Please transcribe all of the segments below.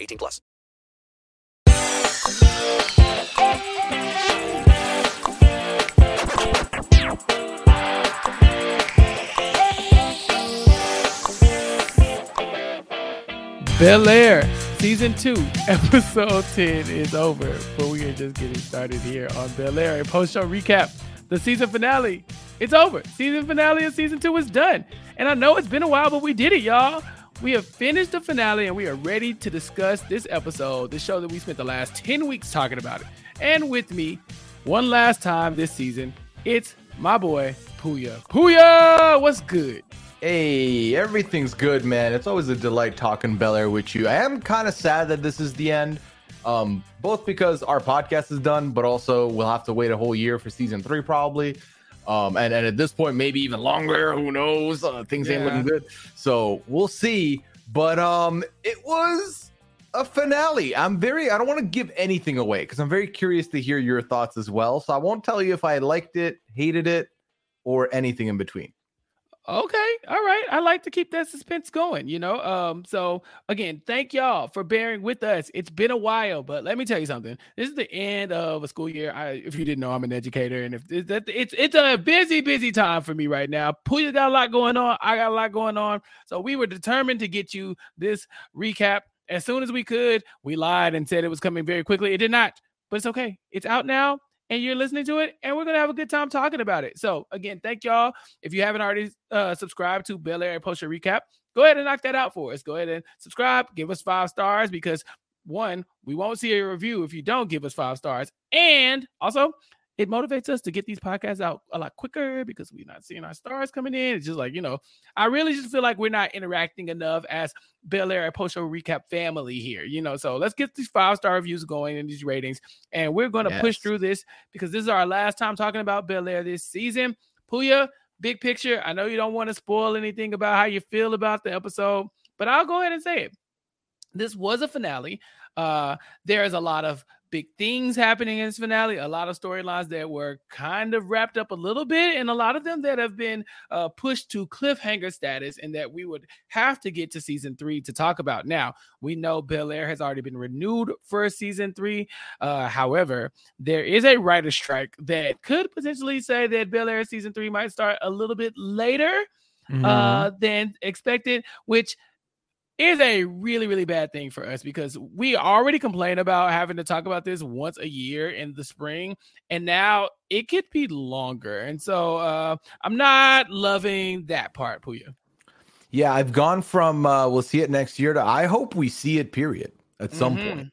18 plus. Bel Air season two, episode 10 is over, but we are just getting started here on Bel Air. Post show recap, the season finale. It's over. Season finale of season two is done. And I know it's been a while, but we did it, y'all. We have finished the finale and we are ready to discuss this episode, the show that we spent the last 10 weeks talking about it. And with me, one last time this season, it's my boy, Pooya. Pooya, what's good? Hey, everything's good, man. It's always a delight talking Bel Air with you. I am kind of sad that this is the end, um, both because our podcast is done, but also we'll have to wait a whole year for season three, probably. Um, and, and at this point, maybe even longer. Who knows? Uh, things ain't looking good. So we'll see. But um, it was a finale. I'm very, I don't want to give anything away because I'm very curious to hear your thoughts as well. So I won't tell you if I liked it, hated it, or anything in between. Okay, all right. I like to keep that suspense going, you know. Um, so again, thank y'all for bearing with us. It's been a while, but let me tell you something. This is the end of a school year. I, if you didn't know, I'm an educator, and if it's it's a busy, busy time for me right now. Pooya got a lot going on. I got a lot going on. So we were determined to get you this recap as soon as we could. We lied and said it was coming very quickly. It did not, but it's okay. It's out now and you're listening to it, and we're gonna have a good time talking about it. So again, thank y'all. If you haven't already uh, subscribed to Bel Air Post Show Recap, go ahead and knock that out for us. Go ahead and subscribe, give us five stars because one, we won't see a review if you don't give us five stars, and also it motivates us to get these podcasts out a lot quicker because we're not seeing our stars coming in. It's just like, you know, I really just feel like we're not interacting enough as Bel Air Post Show Recap family here, you know. So let's get these five star reviews going and these ratings, and we're going to push through this because this is our last time talking about Bel Air this season. Pooya, big picture. I know you don't want to spoil anything about how you feel about the episode, but I'll go ahead and say it. This was a finale. Uh, there is a lot of big things happening in this finale, a lot of storylines that were kind of wrapped up a little bit, and a lot of them that have been uh, pushed to cliffhanger status, and that we would have to get to season three to talk about. Now, we know Bel Air has already been renewed for season three. Uh, however, there is a writer strike that could potentially say that Bel Air season three might start a little bit later mm-hmm. uh, than expected, which is a really really bad thing for us because we already complain about having to talk about this once a year in the spring and now it could be longer. And so uh, i'm not loving that part Pooya. Yeah i've gone from uh, we'll see it next year to i hope we see it period at some mm-hmm. point.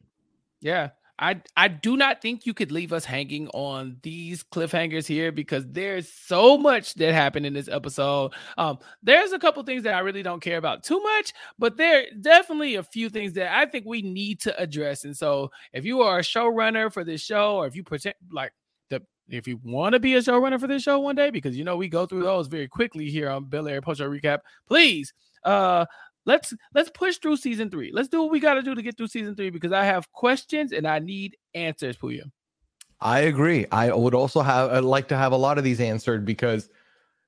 Yeah I I do not think you could leave us hanging on these cliffhangers here because there's so much that happened in this episode. Um, there's a couple things that I really don't care about too much, but there definitely a few things that I think we need to address. And so, if you are a showrunner for this show, or if you pretend like the if you want to be a showrunner for this show one day, because you know we go through those very quickly here on Bel Air Post Show Recap, please uh let's let's push through season three. Let's do what we got to do to get through season three because I have questions and I need answers you. I agree. I would also have I'd like to have a lot of these answered because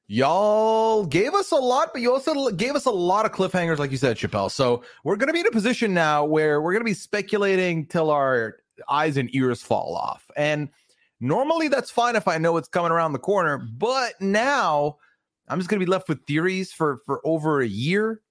y'all gave us a lot, but you also gave us a lot of cliffhangers, like you said, Chappell. So we're gonna be in a position now where we're gonna be speculating till our eyes and ears fall off. And normally that's fine if I know it's coming around the corner, but now I'm just gonna be left with theories for for over a year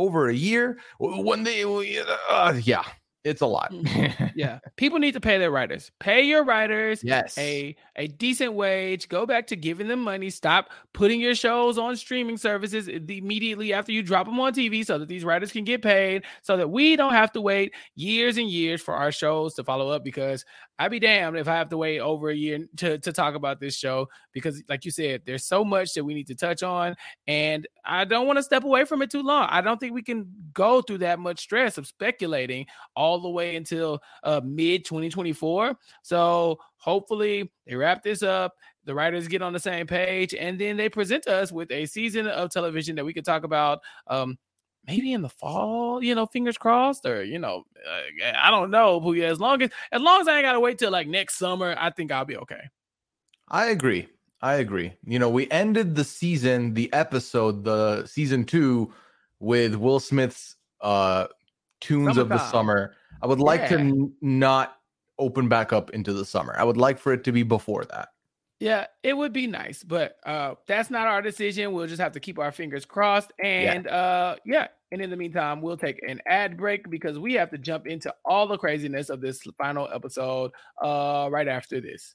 over a year. When they uh, yeah it's a lot. Mm. yeah. People need to pay their writers. Pay your writers yes. a a decent wage. Go back to giving them money. Stop putting your shows on streaming services immediately after you drop them on TV so that these writers can get paid so that we don't have to wait years and years for our shows to follow up because I'd be damned if I have to wait over a year to, to talk about this show because, like you said, there's so much that we need to touch on, and I don't want to step away from it too long. I don't think we can go through that much stress of speculating all the way until uh, mid 2024. So hopefully they wrap this up. The writers get on the same page, and then they present us with a season of television that we could talk about. Um, maybe in the fall, you know, fingers crossed, or you know, uh, I don't know, but yeah, as long as as long as I ain't gotta wait till like next summer, I think I'll be okay. I agree. I agree. You know, we ended the season, the episode, the season two, with Will Smith's uh tunes Summertime. of the summer. I would like yeah. to not open back up into the summer. I would like for it to be before that. Yeah, it would be nice, but uh that's not our decision. We'll just have to keep our fingers crossed. And yeah. uh yeah, and in the meantime, we'll take an ad break because we have to jump into all the craziness of this final episode uh right after this.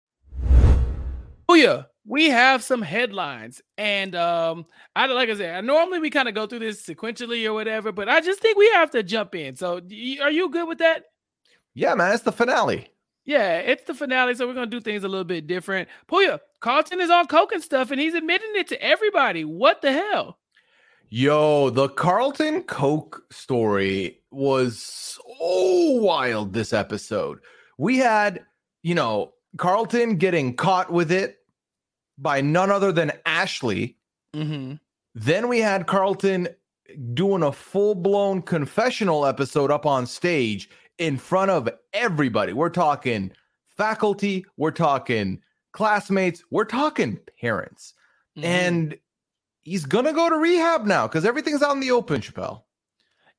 Oh yeah we have some headlines and um i like i said normally we kind of go through this sequentially or whatever but i just think we have to jump in. So are you good with that? Yeah man it's the finale. Yeah it's the finale so we're gonna do things a little bit different. Pooya, carlton is on coke and stuff and he's admitting it to everybody. What the hell? Yo the carlton coke story was so wild this episode. We had, you know, Carlton getting caught with it by none other than Ashley. Mm-hmm. Then we had Carlton doing a full blown confessional episode up on stage in front of everybody. We're talking faculty, we're talking classmates, we're talking parents. Mhm. And he's going to go to rehab now because everything's out in the open, Chappell.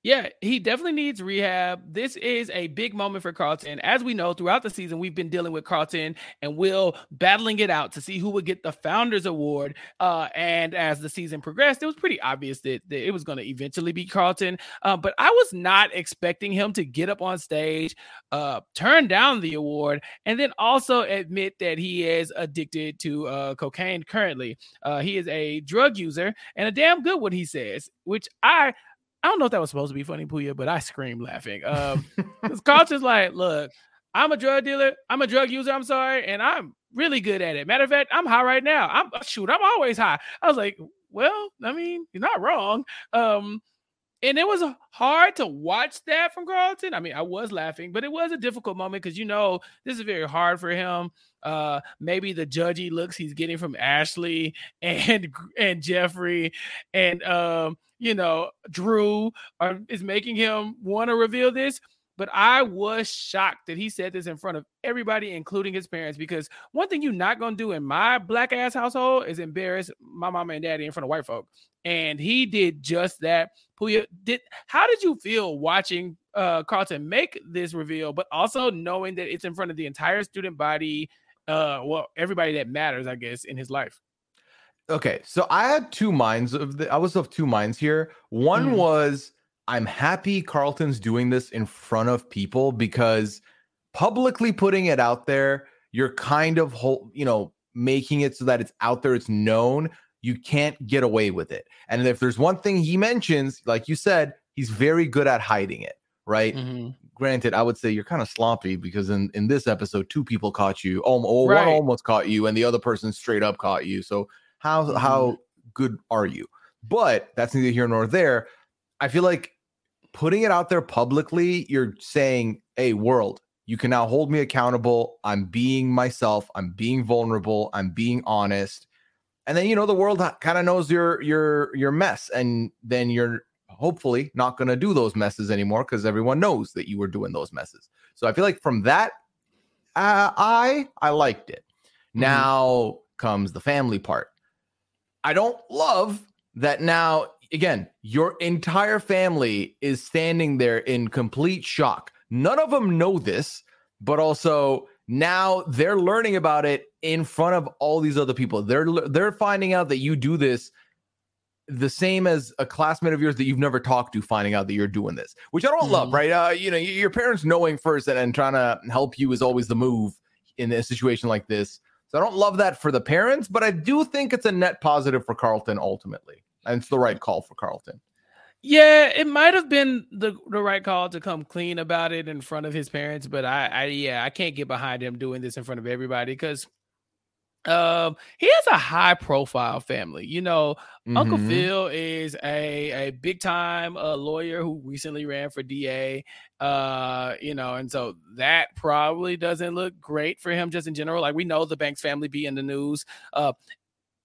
Yeah, he definitely needs rehab. This is a big moment for Carlton. As we know, throughout the season, we've been dealing with Carlton and Will battling it out to see who would get the Founders Award. Uh, and as the season progressed, it was pretty obvious that, that it was going to eventually be Carlton. Uh, but I was not expecting him to get up on stage, uh, turn down the award, and then also admit that he is addicted to uh, cocaine currently. Uh, he is a drug user and a damn good one, he says, which I. I don't know if that was supposed to be funny, Pooya, but I screamed laughing. Um, because Carlton's like, look, I'm a drug dealer, I'm a drug user, I'm sorry, and I'm really good at it. Matter of fact, I'm high right now. I'm shoot, I'm always high. I was like, well, I mean, you're not wrong. Um, and it was hard to watch that from Carlton. I mean, I was laughing, but it was a difficult moment because you know this is very hard for him. Uh, maybe the judgy looks he's getting from Ashley and and Jeffrey and um, you know Drew are is making him want to reveal this. But I was shocked that he said this in front of everybody, including his parents, because one thing you're not gonna do in my black ass household is embarrass my mama and daddy in front of white folk. And he did just that. Pooya, did how did you feel watching uh Carlton make this reveal, but also knowing that it's in front of the entire student body, uh, well, everybody that matters, I guess, in his life. Okay, so I had two minds of the, I was of two minds here. One Mhm. was I'm happy Carlton's doing this in front of people because publicly putting it out there, you're kind of whole, you know, making it so that it's out there, it's known. You can't get away with it. And if there's one thing he mentions, like you said, he's very good at hiding it, right? Mhm. Granted, I would say you're kind of sloppy because in, in this episode, two people caught you. Oh, oh, Right. one almost caught you, and the other person straight up caught you. So how Mhm. how good are you? But that's neither here nor there. I feel like putting it out there publicly, you're saying, "Hey, world, you can now hold me accountable. I'm being myself. I'm being vulnerable. I'm being honest." And then you know the world kind of knows your your your mess, and then you're hopefully not going to do those messes anymore because everyone knows that you were doing those messes. So I feel like from that, uh, I I liked it. Now comes the family part. I don't love that now again, your entire family is standing there in complete shock. None of them know this, but also now they're learning about it in front of all these other people. They're they're finding out that you do this the same as a classmate of yours that you've never talked to finding out that you're doing this, which I don't love, Mhm. right? Uh, you know, your parents knowing first and, and trying to help you is always the move in a situation like this. So I don't love that for the parents, but I do think it's a net positive for Carlton ultimately. And it's the right call for Carlton. Yeah, it might have been the the right call to come clean about it in front of his parents, but I, I yeah, I can't get behind him doing this in front of everybody because um he has a high profile family. You know, Uncle Mhm. Phil is a a big time uh, lawyer who recently ran for DA. Uh, you know, and so that probably doesn't look great for him just in general. Like we know the Banks family be in the news. Uh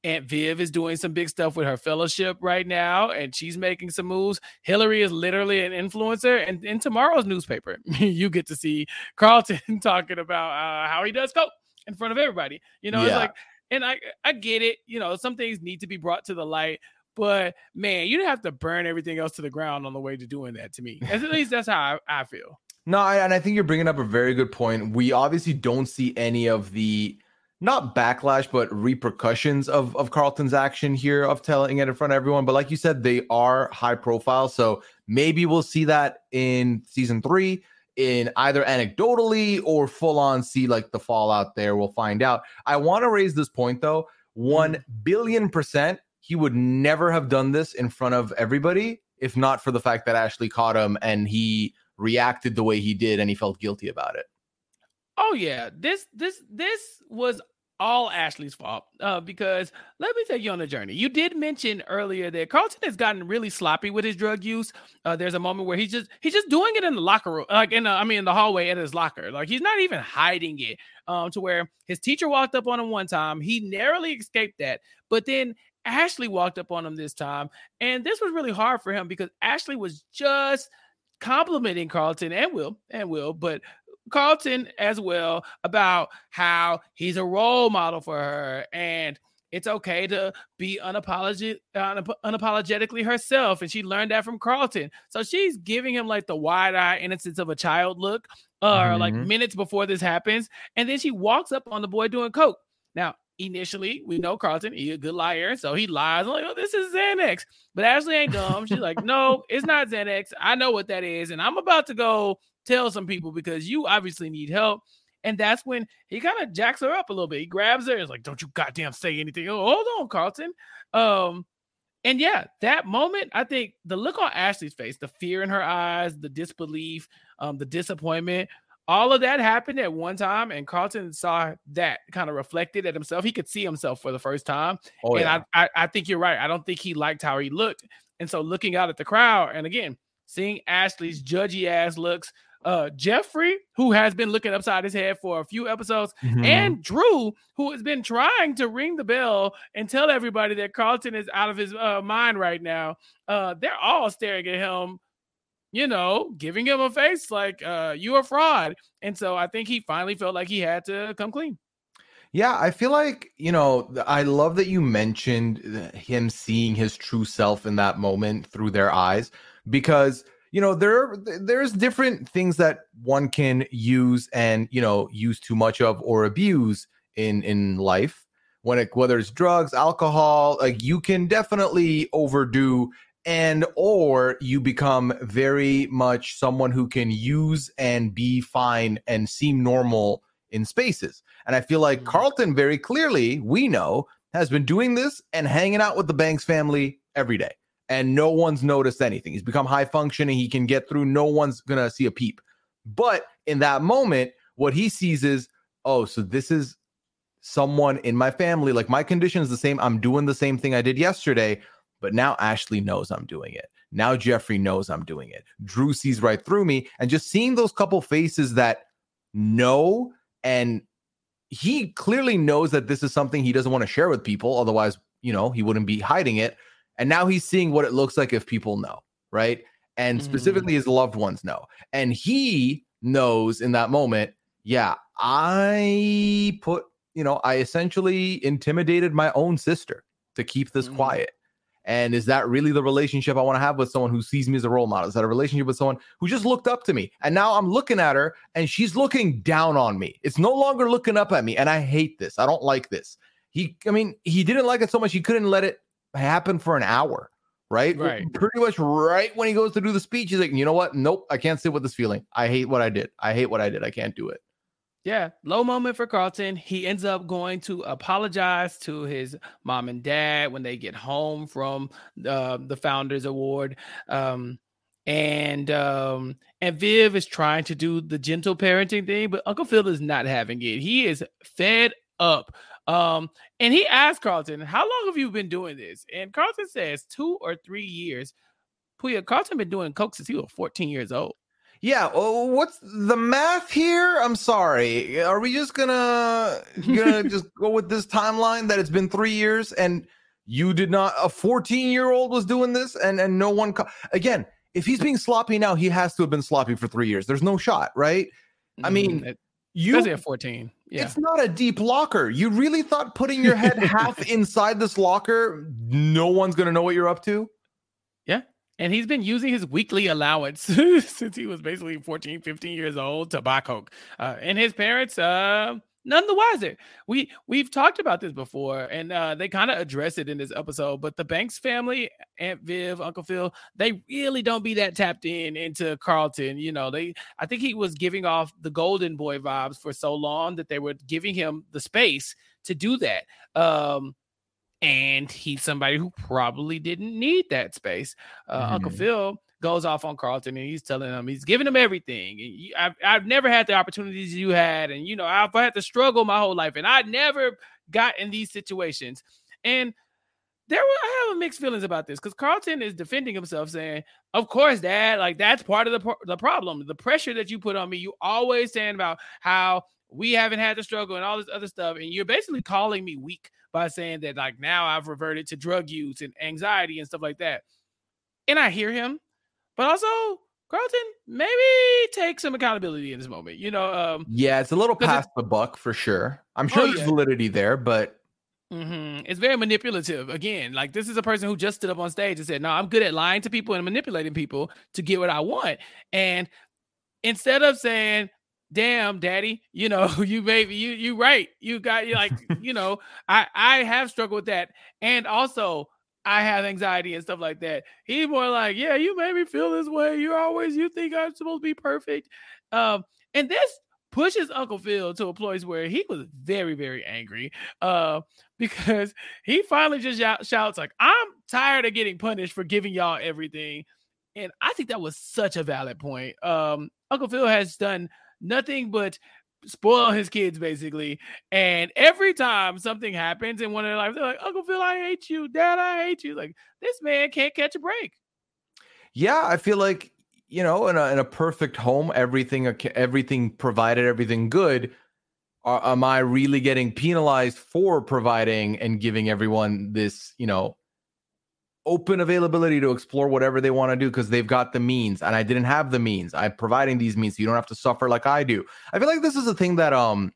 Aunt Viv is doing some big stuff with her fellowship right now, and she's making some moves. Hillary is literally an influencer, and in tomorrow's newspaper, you get to see Carlton talking about uh, how he does coke in front of everybody. You know, it's like, and I I get it. You know, some things need to be brought to the light, but man, you don't have to burn everything else to the ground on the way to doing that. To me, at least that's how I, I feel. No, I, and I think you're bringing up a very good point. We obviously don't see any of the not backlash, but repercussions of of Carlton's action here of telling it in front of everyone. But like you said, they are high profile, so maybe we'll see that in season three, in either anecdotally or full on see like the fallout there. We'll find out. I want to raise this point though: one mm. billion percent, he would never have done this in front of everybody if not for the fact that Ashley caught him and he reacted the way he did and he felt guilty about it. Oh yeah, this this this was all Ashley's fault uh, because let me take you on a journey. You did mention earlier that Carlton has gotten really sloppy with his drug use. Uh, there's a moment where he's just he's just doing it in the locker room, like in the, I mean in the hallway at his locker. Like he's not even hiding it. Um, to where his teacher walked up on him one time, he narrowly escaped that, but then Ashley walked up on him this time, and this was really hard for him because Ashley was just complimenting Carlton and Will and Will, but Carlton as well about how he's a role model for her and it's okay to be unapologetic, unapologetically herself. And she learned that from Carlton. So she's giving him like the wide eye innocence of a child look, or uh, mm-hmm. like minutes before this happens. And then she walks up on the boy doing coke. Now, initially, we know Carlton, he's a good liar. So he lies. I'm like, oh, this is Xanax. But Ashley ain't dumb. She's like, no, it's not Xanax. I know what that is. And I'm about to go tell some people because you obviously need help. And that's when he kind of jacks her up a little bit. He grabs her and is like, Don't you goddamn say anything. Oh, hold on, Carlton. Um, and yeah, that moment, I think the look on Ashley's face, the fear in her eyes, the disbelief, um, the disappointment, all of that happened at one time, and Carlton saw that kind of reflected at himself. He could see himself for the first time. Oh, and yeah. I, I, I think you're right. I don't think he liked how he looked. And so looking out at the crowd, and again, seeing Ashley's judgy ass looks, uh, Jeffrey, who has been looking upside his head for a few episodes, mm-hmm. and Drew, who has been trying to ring the bell and tell everybody that Carlton is out of his uh, mind right now. Uh, they're all staring at him, you know, giving him a face like uh, you a fraud. And so I think he finally felt like he had to come clean. Yeah, I feel like, you know, I love that you mentioned him seeing his true self in that moment through their eyes because – you know there there's different things that one can use and you know use too much of or abuse in in life when it whether it's drugs alcohol like you can definitely overdo and or you become very much someone who can use and be fine and seem normal in spaces and i feel like mm-hmm. carlton very clearly we know has been doing this and hanging out with the banks family every day and no one's noticed anything. He's become high functioning. He can get through. No one's going to see a peep. But in that moment, what he sees is, oh, so this is someone in my family. Like my condition is the same. I'm doing the same thing I did yesterday, but now Ashley knows I'm doing it. Now Jeffrey knows I'm doing it. Drew sees right through me. And just seeing those couple faces that know and he clearly knows that this is something he doesn't want to share with people. Otherwise, you know, he wouldn't be hiding it. And now he's seeing what it looks like if people know, right? And specifically mm. his loved ones know. And he knows in that moment, yeah, I put, you know, I essentially intimidated my own sister to keep this mm. quiet. And is that really the relationship I want to have with someone who sees me as a role model? Is that a relationship with someone who just looked up to me? And now I'm looking at her and she's looking down on me. It's no longer looking up at me. And I hate this. I don't like this. He, I mean, he didn't like it so much he couldn't let it happen for an hour, right? Right. Pretty much right when he goes to do the speech, he's like, you know what? Nope, I can't sit with this feeling. I hate what I did. I hate what I did. I can't do it. Yeah, low moment for Carlton. He ends up going to apologize to his mom and dad when they get home from uh, the Founders Award. Um, and um, and Viv is trying to do the gentle parenting thing, but Uncle Phil is not having it. He is fed up um, and he asked Carlton, How long have you been doing this? And Carlton says two or three years. Pooya, Carlton been doing coke since he was 14 years old. Yeah, well, what's the math here? I'm sorry. Are we just gonna gonna just go with this timeline that it's been three years and you did not a 14 year old was doing this and and no one co- again if he's being sloppy now he has to have been sloppy for three years there's no shot right i mean mm, you especially at 14 yeah. It's not a deep locker. You really thought putting your head half inside this locker, no one's going to know what you're up to? And he's been using his weekly allowance since he was basically 14, 15 years old to buy Coke. Uh, and his parents, uh, none the wiser. We we've talked about this before, and uh, they kind of address it in this episode. But the Banks family, Aunt Viv, Uncle Phil, they really don't be that tapped in into Carlton. You know, they I think he was giving off the golden boy vibes for so long that they were giving him the space to do that. Um, and he's somebody who probably didn't need that space. Uh, mm-hmm. Uncle Phil goes off on Carlton and he's telling him he's giving him everything. And you, I've, I've never had the opportunities you had. And, you know, I've had to struggle my whole life and I never got in these situations. And there were, I have mixed feelings about this because Carlton is defending himself, saying, "Of course, Dad, like that's part of the the problem. The pressure that you put on me. You always saying about how we haven't had the struggle and all this other stuff, and you're basically calling me weak by saying that like now I've reverted to drug use and anxiety and stuff like that." And I hear him, but also Carlton maybe take some accountability in this moment. You know, um, yeah, it's a little past the buck for sure. I'm sure oh, there's yeah. validity there, but Mm-hmm. It's very manipulative. Again, like this is a person who just stood up on stage and said, "No, I'm good at lying to people and manipulating people to get what I want." And instead of saying, "Damn, daddy, you know, you maybe you you right, you got you like, you know, I I have struggled with that, and also I have anxiety and stuff like that." He's more like, "Yeah, you made me feel this way. you're always you think I'm supposed to be perfect." Um, and this pushes Uncle Phil to a place where he was very, very angry uh, because he finally just shouts like, "I'm tired of getting punished for giving y'all everything," and I think that was such a valid point. Um, Uncle Phil has done nothing but spoil his kids basically, and every time something happens in one of their lives, they're like, "Uncle Phil, I hate you. Dad, I hate you." Like this man can't catch a break. Yeah, I feel like you know, in a, in a perfect home, everything everything provided, everything good. Are, am I really getting penalized for providing and giving everyone this, you know, open availability to explore whatever they want to do because they've got the means and I didn't have the means. I'm providing these means so you don't have to suffer like I do. I feel like this is a thing that um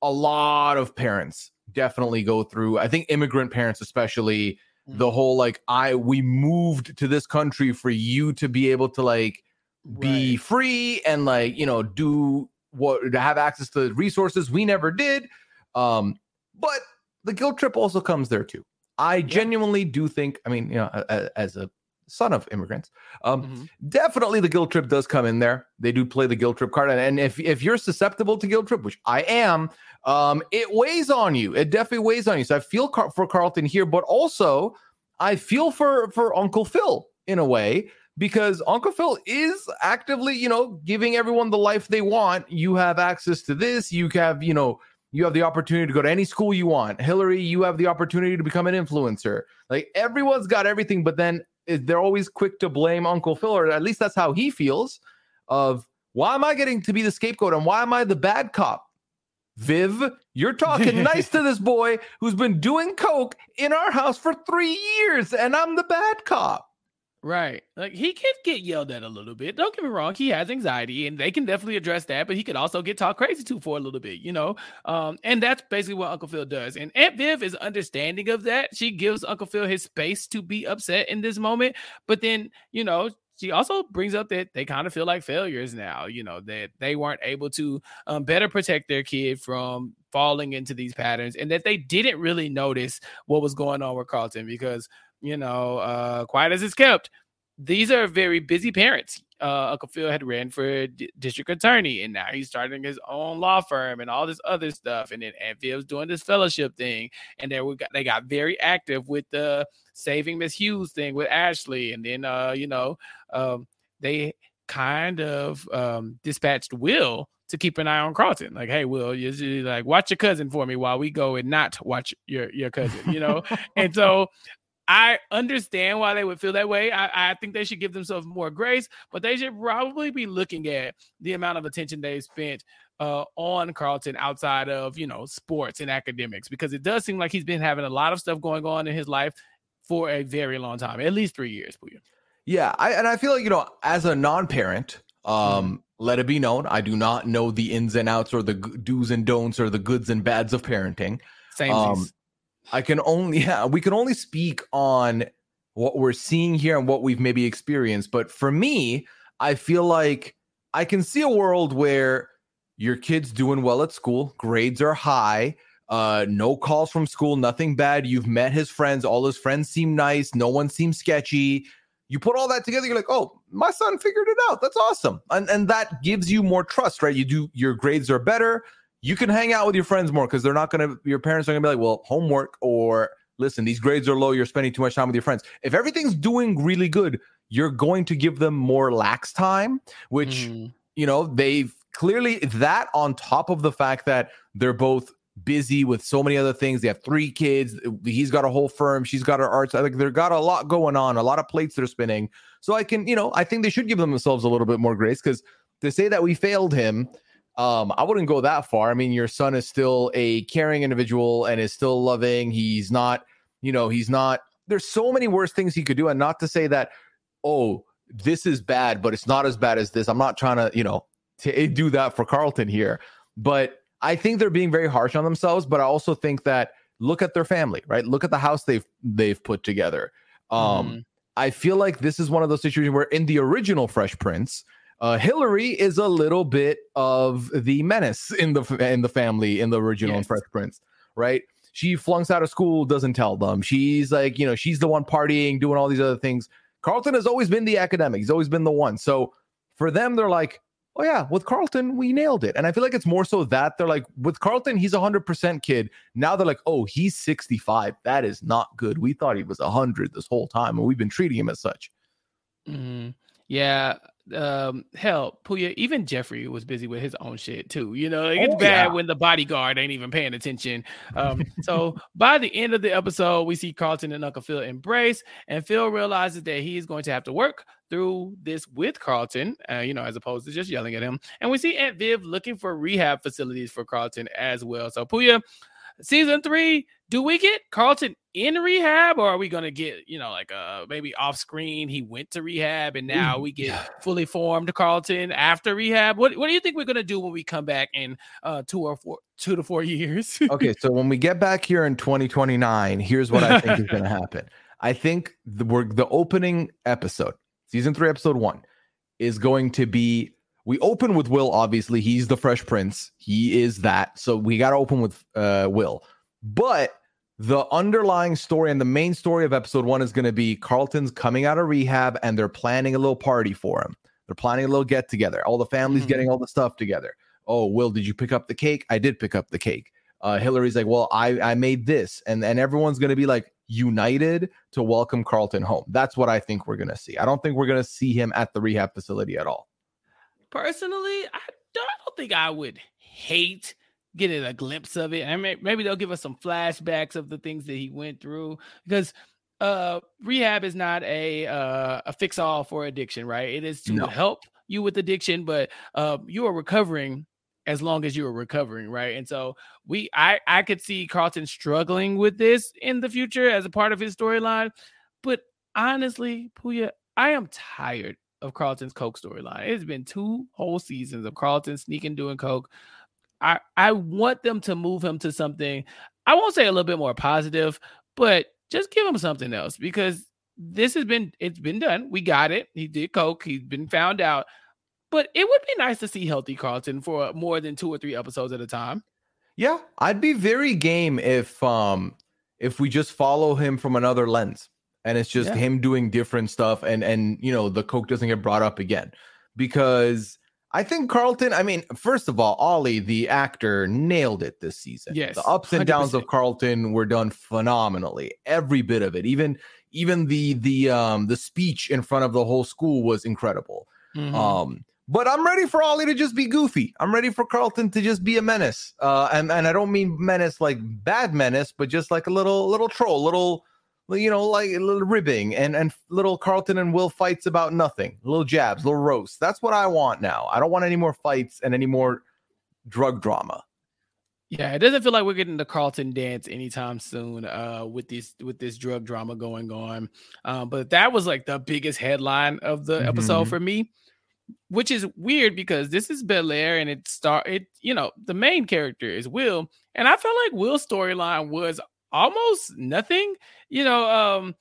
a lot of parents definitely go through. I think immigrant parents especially mm-hmm. the whole like I we moved to this country for you to be able to like be right. free and like you know do what to have access to resources we never did um but the guilt trip also comes there too i yeah. genuinely do think i mean you know as, as a son of immigrants um mm-hmm. definitely the guilt trip does come in there they do play the guilt trip card and if if you're susceptible to guilt trip which i am um it weighs on you it definitely weighs on you so i feel car- for carlton here but also i feel for for uncle phil in a way because Uncle Phil is actively, you know, giving everyone the life they want. You have access to this. You have, you know, you have the opportunity to go to any school you want. Hillary, you have the opportunity to become an influencer. Like everyone's got everything, but then they're always quick to blame Uncle Phil, or at least that's how he feels. Of why am I getting to be the scapegoat and why am I the bad cop? Viv, you're talking nice to this boy who's been doing coke in our house for three years, and I'm the bad cop. Right. Like he can get yelled at a little bit. Don't get me wrong. He has anxiety and they can definitely address that, but he could also get talked crazy to for a little bit, you know? Um, and that's basically what Uncle Phil does. And Aunt Viv is understanding of that. She gives Uncle Phil his space to be upset in this moment. But then, you know, she also brings up that they kind of feel like failures now, you know, that they weren't able to um, better protect their kid from falling into these patterns and that they didn't really notice what was going on with Carlton because you know, uh, quiet as it's kept. These are very busy parents. Uh, Uncle Phil had ran for d- district attorney, and now he's starting his own law firm and all this other stuff. And then Aunt Viv's doing this fellowship thing, and then we got they got very active with the saving Miss Hughes thing with Ashley, and then uh, you know, um, they kind of um, dispatched Will to keep an eye on Carlton. Like, hey, Will, you like watch your cousin for me while we go and not watch your your cousin, you know. and so I understand why they would feel that way. I, I, think they should give themselves more grace, but they should probably be looking at the amount of attention they've spent uh, on Carlton outside of you know sports and academics, because it does seem like he's been having a lot of stuff going on in his life for a very long time, at least three years. Pooya. Yeah, I, and I feel like you know, as a non-parent, um, mm-hmm. let it be known, I do not know the ins and outs or the do's and don'ts or the goods and bads of parenting. Same. Um, I can only yeah, we can only speak on what we're seeing here and what we've maybe experienced. But for me, I feel like I can see a world where your kid's doing well at school, grades are high, uh, no calls from school, nothing bad. You've met his friends, all his friends seem nice, no one seems sketchy. You put all that together, you're like, oh, my son figured it out. That's awesome. And and that gives you more trust, right? You do your grades are better you can hang out with your friends more because they're not gonna your parents are gonna be like well homework or listen, these grades are low. You're spending too much time with your friends. If everything's doing really good, you're going to give them more lax time, which, Mhm. you know, they've clearly that on top of the fact that they're both busy with so many other things. They have three kids. He's got a whole firm. She's got her arts. Like they've got a lot going on, a lot of plates they're spinning. So I can, you know, I think they should give themselves a little bit more grace because to say that we failed him, um, I wouldn't go that far. I mean, your son is still a caring individual and is still loving. He's not, you know, he's not. There's so many worse things he could do, and not to say that, oh, this is bad, but it's not as bad as this. I'm not trying to, you know, to do that for Carlton here, but I think they're being very harsh on themselves. But I also think that look at their family, right? Look at the house they've they've put together. Um, Mhm. I feel like this is one of those situations where in the original Fresh Prince, uh, Hillary is a little bit of the menace in the in the family in the original Yes. Fresh Prince, right? She flunks out of school, doesn't tell them. She's like, you know, she's the one partying, doing all these other things. Carlton has always been the academic. He's always been the one. So for them, they're like, oh yeah, with Carlton, we nailed it. And I feel like it's more so that they're like, with Carlton, he's a hundred percent kid. Now they're like, oh, he's 65. That is not good. We thought he was a hundred this whole time, and we've been treating him as such. Mhm. Yeah. Um, hell, Pooya, even Jeffrey was busy with his own shit too. You know, gets Oh, bad yeah. when the bodyguard ain't even paying attention. Um, so by the end of the episode, we see Carlton and Uncle Phil embrace, and Phil realizes that he is going to have to work through this with Carlton, uh, you know, as opposed to just yelling at him. And we see Aunt Viv looking for rehab facilities for Carlton as well. So Pooya, season three, do we get Carlton in rehab or are we gonna get, you know, like uh maybe off screen he went to rehab and now we get fully formed Carlton after rehab? What what do you think we're gonna do when we come back in uh two or four two to four years? okay, so when we get back here in 2029, here's what I think is going to happen. I think the we're, the opening episode, season three, episode one, is going to be. We open with Will. Obviously, he's the Fresh Prince. He is that. So we got to open with uh, Will. But the underlying story and the main story of episode one is going to be Carlton's coming out of rehab and they're planning a little party for him. They're planning a little get together. All the family's Mhm. getting all the stuff together. Oh, Will, did you pick up the cake? I did pick up the cake. Uh, Hillary's like, well, I I made this, and and everyone's gonna be like united to welcome Carlton home. That's what I think we're gonna see. I don't think we're gonna see him at the rehab facility at all. Personally, I don't, I don't think I would hate getting a glimpse of it. I mean, maybe they'll give us some flashbacks of the things that he went through because uh rehab is not a uh a fix all for addiction, right? It is to No. help you with addiction, but uh you are recovering as long as you are recovering, right? And so we I I could see Carlton struggling with this in the future as a part of his storyline, but honestly, Pooya, I am tired of Carlton's Coke storyline. It's been two whole seasons of Carlton sneaking doing Coke. I I want them to move him to something. I won't say a little bit more positive, but just give him something else because this has been it's been done. We got it. He did Coke. He's been found out. But it would be nice to see healthy Carlton for more than two or three episodes at a time. Yeah, I'd be very game if um if we just follow him from another lens and it's just Yeah. him doing different stuff and and you know the coke doesn't get brought up again because I think Carlton, I mean, first of all, Olly, the actor, nailed it this season. Yes, the ups and downs of 100%. Carlton were done phenomenally. Every bit of it, even even the the um the speech in front of the whole school was incredible. Mhm. Um, but I'm ready for Olly to just be goofy. I'm ready for Carlton to just be a menace. Uh, and and I don't mean menace like bad menace, but just like a little little troll, little you know, like a little ribbing and and little Carlton and Will fights about nothing, little jabs, little roasts. That's what I want now. I don't want any more fights and any more drug drama. Yeah, it doesn't feel like we're getting the Carlton dance anytime soon uh with this with this drug drama going on. Um, but that was like the biggest headline of the episode Mhm. for me, which is weird because this is Bel Air and it start it, you know, the main character is Will, and I felt like Will's storyline was almost nothing. You know, um,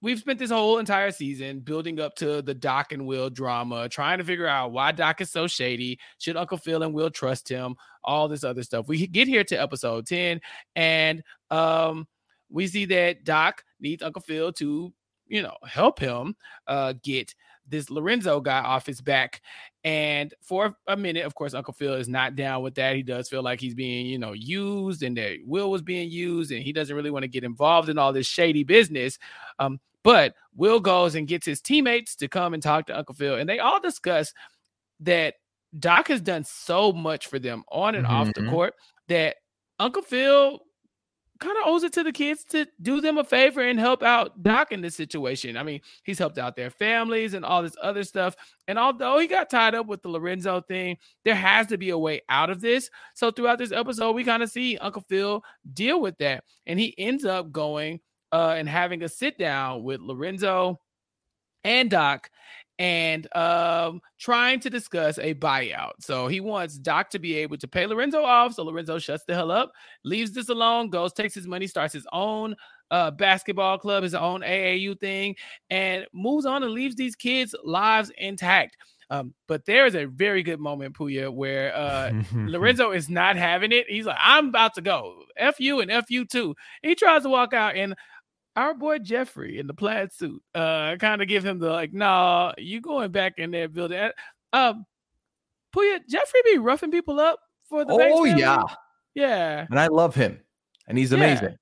we've spent this whole entire season building up to the Doc and Will drama, trying to figure out why Doc is so shady. Should Uncle Phil and Will trust him? All this other stuff. We get here to episode 10, and um, we see that Doc needs Uncle Phil to, you know, help him uh get this Lorenzo guy off his back. And for a minute, of course, Uncle Phil is not down with that. He does feel like he's being, you know, used and that Will was being used and he doesn't really want to get involved in all this shady business. Um, but Will goes and gets his teammates to come and talk to Uncle Phil. And they all discuss that Doc has done so much for them on and mm-hmm. off the mm-hmm. court that Uncle Phil kind of owes it to the kids to do them a favor and help out Doc in this situation. I mean, he's helped out their families and all this other stuff. And although he got tied up with the Lorenzo thing, there has to be a way out of this. So throughout this episode, we kind of see Uncle Phil deal with that. And he ends up going uh, and having a sit down with Lorenzo and Doc and um, trying to discuss a buyout. So he wants Doc to be able to pay Lorenzo off. So Lorenzo shuts the hell up, leaves this alone, goes, takes his money, starts his own uh, basketball club, his own AAU thing, and moves on and leaves these kids' lives intact. Um, but there is a very good moment, Pooya, where uh, Lorenzo is not having it. He's like, I'm about to go. F you and F you too. He tries to walk out, and our boy Jeffrey in the plaid suit, uh, kind of give him the like, nah, you going back in there building. Um, Pooya, Jeffrey be roughing people up for the. Oh yeah, yeah, and I love him, and he's amazing.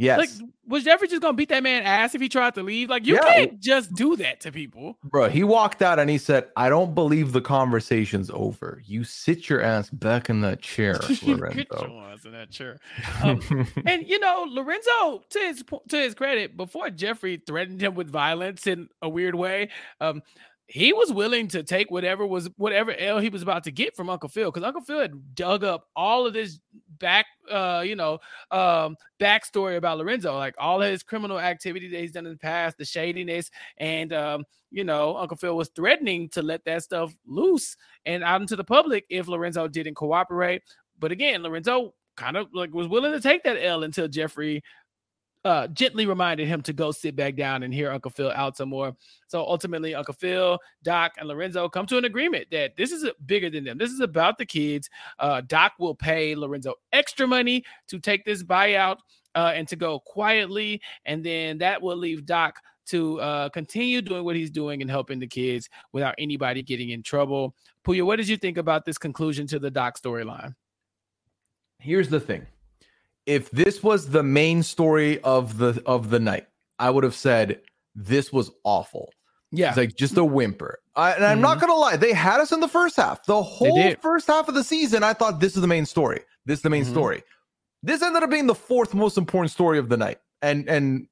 Yes. Like, was Jeffrey just gonna beat that man ass if he tried to leave? Like, you yeah. can't just do that to people. Bro, he walked out and he said, I don't believe the conversation's over. You sit your ass back in that chair, Lorenzo. Your ass in that chair. Um, and you know, Lorenzo, to his to his credit, before Jeffrey threatened him with violence in a weird way, um, he was willing to take whatever was whatever L he was about to get from Uncle Phil because Uncle Phil had dug up all of this back uh you know um backstory about Lorenzo like all his criminal activity that he's done in the past the shadiness and um you know Uncle Phil was threatening to let that stuff loose and out into the public if Lorenzo didn't cooperate. But again Lorenzo kind of like was willing to take that L until Jeffrey uh, gently reminded him to go sit back down and hear Uncle Phil out some more. So ultimately, Uncle Phil, Doc, and Lorenzo come to an agreement that this is bigger than them. This is about the kids. Uh, Doc will pay Lorenzo extra money to take this buyout uh, and to go quietly, and then that will leave Doc to uh, continue doing what he's doing and helping the kids without anybody getting in trouble. Pooya, what did you think about this conclusion to the Doc storyline? Here's the thing if this was the main story of the of the night, I would have said this was awful. Yeah, it's like just a whimper. I, and I'm mm-hmm. not gonna lie, they had us in the first half. The whole first half of the season, I thought this is the main story. This is the main mm-hmm. story. This ended up being the fourth most important story of the night, and and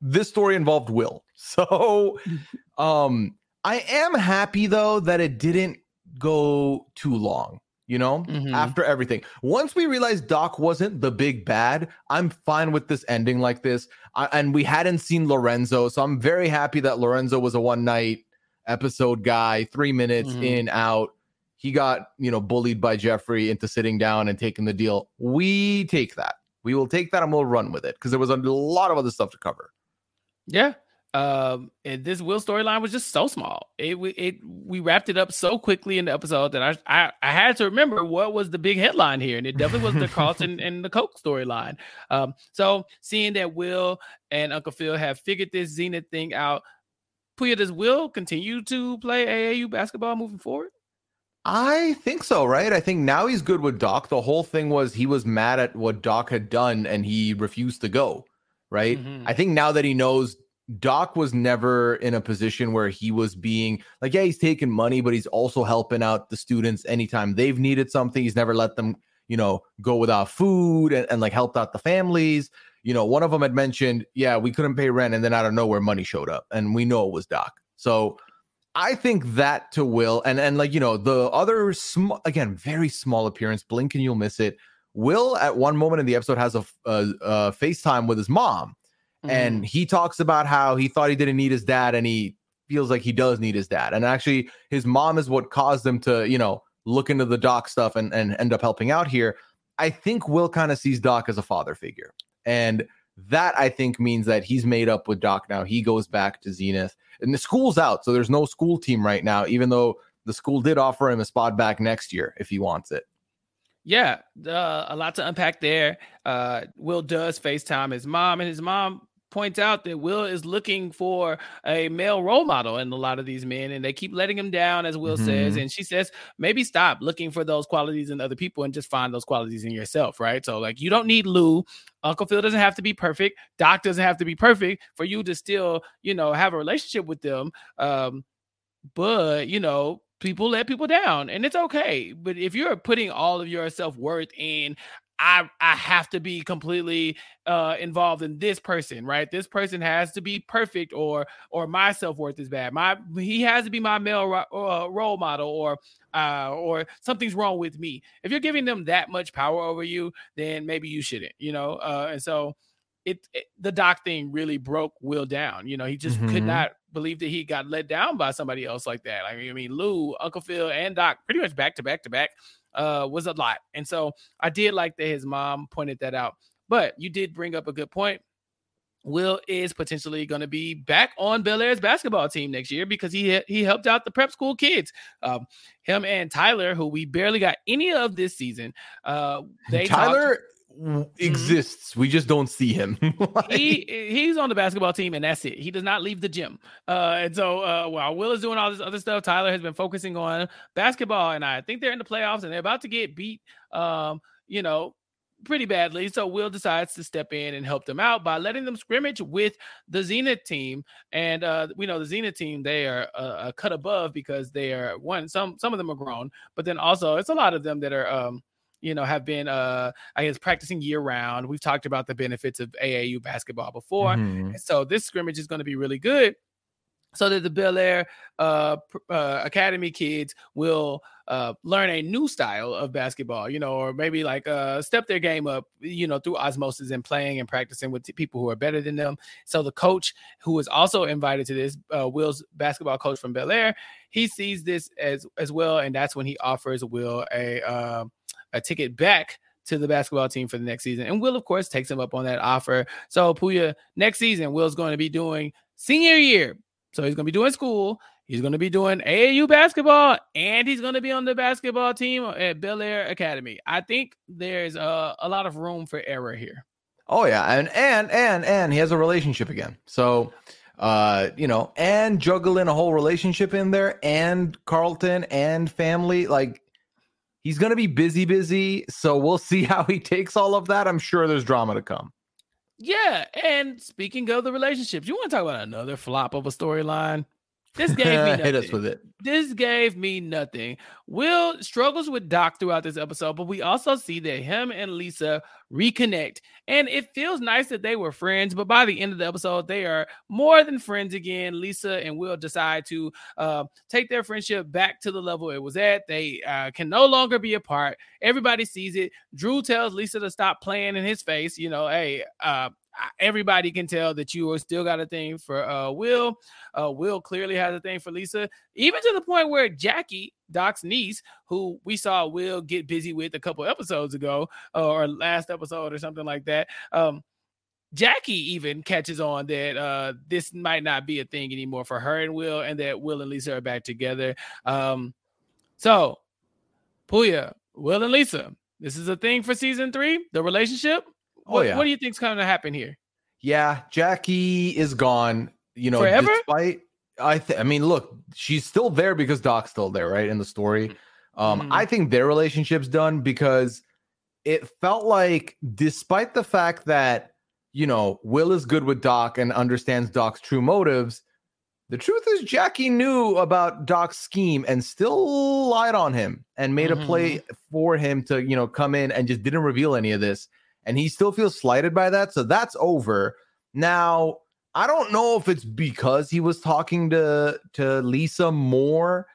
this story involved Will. So, um, I am happy though that it didn't go too long you know, mm-hmm. after everything. Once we realized Doc wasn't the big bad, I'm fine with this ending like this. I, and we hadn't seen Lorenzo, so I'm very happy that Lorenzo was a one night episode guy, three minutes mm-hmm. in, out. He got, you know, bullied by Jeffrey into sitting down and taking the deal. We take that. We will take that and we'll run with it because there was a lot of other stuff to cover. Yeah, um, and this Will storyline was just so small. It it we wrapped it up so quickly in the episode that I, I I had to remember what was the big headline here, and it definitely was the Carlton and the Coke storyline. Um, so seeing that Will and Uncle Phil have figured this Zenith thing out, Pooya, does Will continue to play AAU basketball moving forward? I think so, right? I think now he's good with Doc. The whole thing was he was mad at what Doc had done and he refused to go, right? Mm-hmm. I think now that he knows Doc was never in a position where he was being like, yeah, he's taking money, but he's also helping out the students anytime they've needed something. He's never let them, you know, go without food and, and like helped out the families. You know, one of them had mentioned, yeah, we couldn't pay rent, and then out of nowhere, money showed up, and we know it was Doc. So I think that to Will, and and like you know, the other small, again, very small appearance. Blink and you'll miss it. Will at one moment in the episode has a, a, a FaceTime with his mom Mm-hmm. And he talks about how he thought he didn't need his dad and he feels like he does need his dad. And actually, his mom is what caused him to, you know, look into the Doc stuff and, and end up helping out here. I think Will kind of sees Doc as a father figure. And that I think means that he's made up with Doc now. He goes back to Zenith. And the school's out. So there's no school team right now, even though the school did offer him a spot back next year if he wants it. Yeah, uh, a lot to unpack there. Uh, Will does FaceTime his mom, and his mom points out that Will is looking for a male role model in a lot of these men, and they keep letting him down, as Will mm-hmm. says. And she says, maybe stop looking for those qualities in other people and just find those qualities in yourself, right? So, like, you don't need Lou. Uncle Phil doesn't have to be perfect. Doc doesn't have to be perfect for you to still, you know, have a relationship with them. Um, but you know, people let people down and it's okay but if you're putting all of your self-worth in I I have to be completely uh involved in this person, right? This person has to be perfect, or or my self worth is bad. My he has to be my male uh, role model, or uh or something's wrong with me. If you're giving them that much power over you, then maybe you shouldn't, you know. Uh, and so it, it, the doc thing really broke Will down. You know, he just mm-hmm. could not believe that he got let down by somebody else like that. I mean, I mean, Lou, Uncle Phil, and Doc pretty much back to back to back uh was a lot. And so I did like that his mom pointed that out. But you did bring up a good point. Will is potentially going to be back on Bel Air's basketball team next year because he he helped out the prep school kids. Um, him and Tyler, who we barely got any of this season. Uh, they Tyler. Exists. Mm-hmm. We just don't see him. like... he he's on the basketball team, and that's it. He does not leave the gym. Uh, and so uh, while Will is doing all this other stuff, Tyler has been focusing on basketball, and I think they're in the playoffs, and they're about to get beat. Um, you know, pretty badly. So Will decides to step in and help them out by letting them scrimmage with the Zenith team. And uh, we know the Zenith team they are uh, cut above because they are one. Some some of them are grown, but then also it's a lot of them that are um, you know, have been, uh, I guess, practicing year round. We've talked about the benefits of AAU basketball before. Mm-hmm. so this scrimmage is going to be really good so that the Bel Air uh, uh, Academy kids will uh, learn a new style of basketball, you know, or maybe like uh, step their game up, you know, through osmosis and playing and practicing with people who are better than them. So the coach who is also invited to this, uh, Will's basketball coach from Bel Air, he sees this as as well, and that's when he offers Will a uh, a ticket back to the basketball team for the next season. And Will, of course, takes him up on that offer. So Pooya, next season, Will's going to be doing senior year. So he's going to be doing school. He's going to be doing AAU basketball, and he's going to be on the basketball team at Bel Air Academy. I think there's a, a lot of room for error here. Oh yeah, and and and and he has a relationship again. So, uh, you know, and juggling a whole relationship in there, and Carlton and family, like he's going to be busy, busy. So we'll see how he takes all of that. I'm sure there's drama to come. Yeah. And speaking of the relationships, you want to talk about another flop of a storyline? This gave me nothing. hit us with it. This gave me nothing. Will struggles with Doc throughout this episode, but we also see that him and Lisa reconnect, and it feels nice that they were friends. But by the end of the episode, they are more than friends again. Lisa and Will decide to uh, take their friendship back to the level it was at. They uh, can no longer be apart. Everybody sees it. Drew tells Lisa to stop playing in his face. You know, hey, uh, everybody can tell that you still got a thing for uh, Will. Uh, Will clearly has a thing for Lisa, even to the point where Jackie, Doc's niece, who we saw Will get busy with a couple episodes ago uh, or last episode or something like that. Um, Jackie even catches on that uh, this might not be a thing anymore for her and Will, and that Will and Lisa are back together. Um, so, Pooya, Will and Lisa, this is a thing for season three. The relationship what, oh, yeah. what do you think's going to happen here? Yeah, Jackie is gone. You know, Forever? despite I th- I mean, look, she's still there because Doc's still there, right? In the story. Mm-hmm. Um, mm-hmm. I think their relationship's done because it felt like, despite the fact that you know Will is good with Doc and understands Doc's true motives, the truth is Jackie knew about Doc's scheme and still lied on him and made mm-hmm. a play mm-hmm. for him to you know come in and just didn't reveal any of this and he still feels slighted by that. So that's over. Now, I don't know if it's because he was talking to to Lisa more.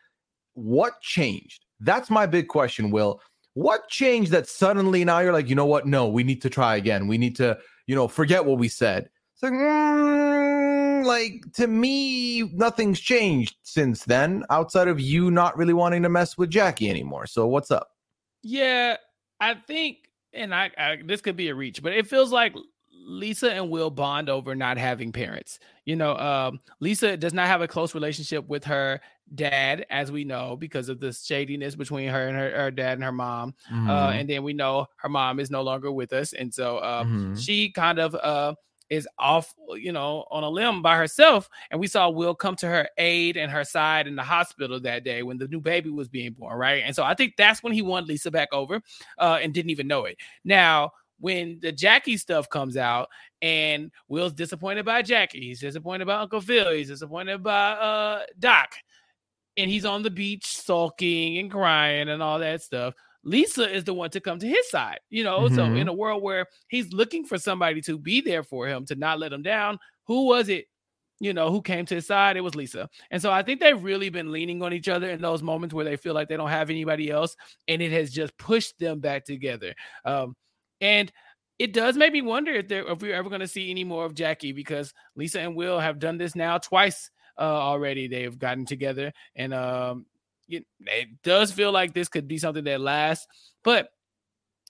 What changed? That's my big question, Will. What changed that suddenly now you're like, you know what? No, we need to try again. We need to, you know, forget what we said. It's like, mm, like to me, nothing's changed since then, outside of you not really wanting to mess with Jackie anymore. So what's up? Yeah, I think and I, I, this could be a reach, but it feels like Lisa and Will bond over not having parents. You know, um, Lisa does not have a close relationship with her dad, as we know, because of the shadiness between her and her, her dad and her mom. Uh, mm-hmm. Uh, and then we know her mom is no longer with us, and so um, mm-hmm. she kind of uh, is off, you know, on a limb by herself. And we saw Will come to her aid and her side in the hospital that day when the new baby was being born, right? And so I think that's when he won Lisa back over uh, and didn't even know it. Now, when the Jackie stuff comes out and Will's disappointed by Jackie, he's disappointed by Uncle Phil, he's disappointed by uh, Doc, and he's on the beach sulking and crying and all that stuff. Lisa is the one to come to his side, you know. Mm-hmm. So in a world where he's looking for somebody to be there for him to not let him down, who was it? You know, who came to his side? It was Lisa. And so I think they've really been leaning on each other in those moments where they feel like they don't have anybody else, and it has just pushed them back together. Um, and it does make me wonder if there if we're ever going to see any more of Jackie because Lisa and Will have done this now twice uh, already. They've gotten together, and um, it, it does feel like this could be something that lasts. But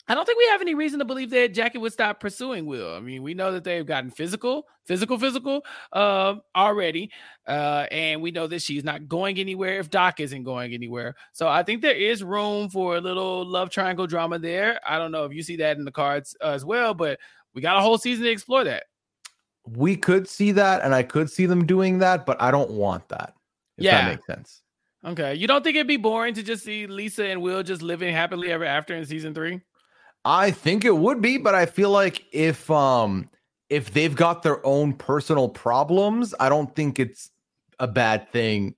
I don't think we have any reason to believe that Jackie would stop pursuing Will. I mean, we know that they've gotten physical, physical, physical uh, already. Uh, and we know that she's not going anywhere if Doc isn't going anywhere. So I think there is room for a little love triangle drama there. I don't know if you see that in the cards uh, as well, but we got a whole season to explore that. We could see that, and I could see them doing that, but I don't want that. yeah. that makes sense. Okay. You don't think it'd be boring to just see Lisa and Will just living happily ever after in season three? I think it would be, but I feel like if um if they've got their own personal problems, I don't think it's a bad thing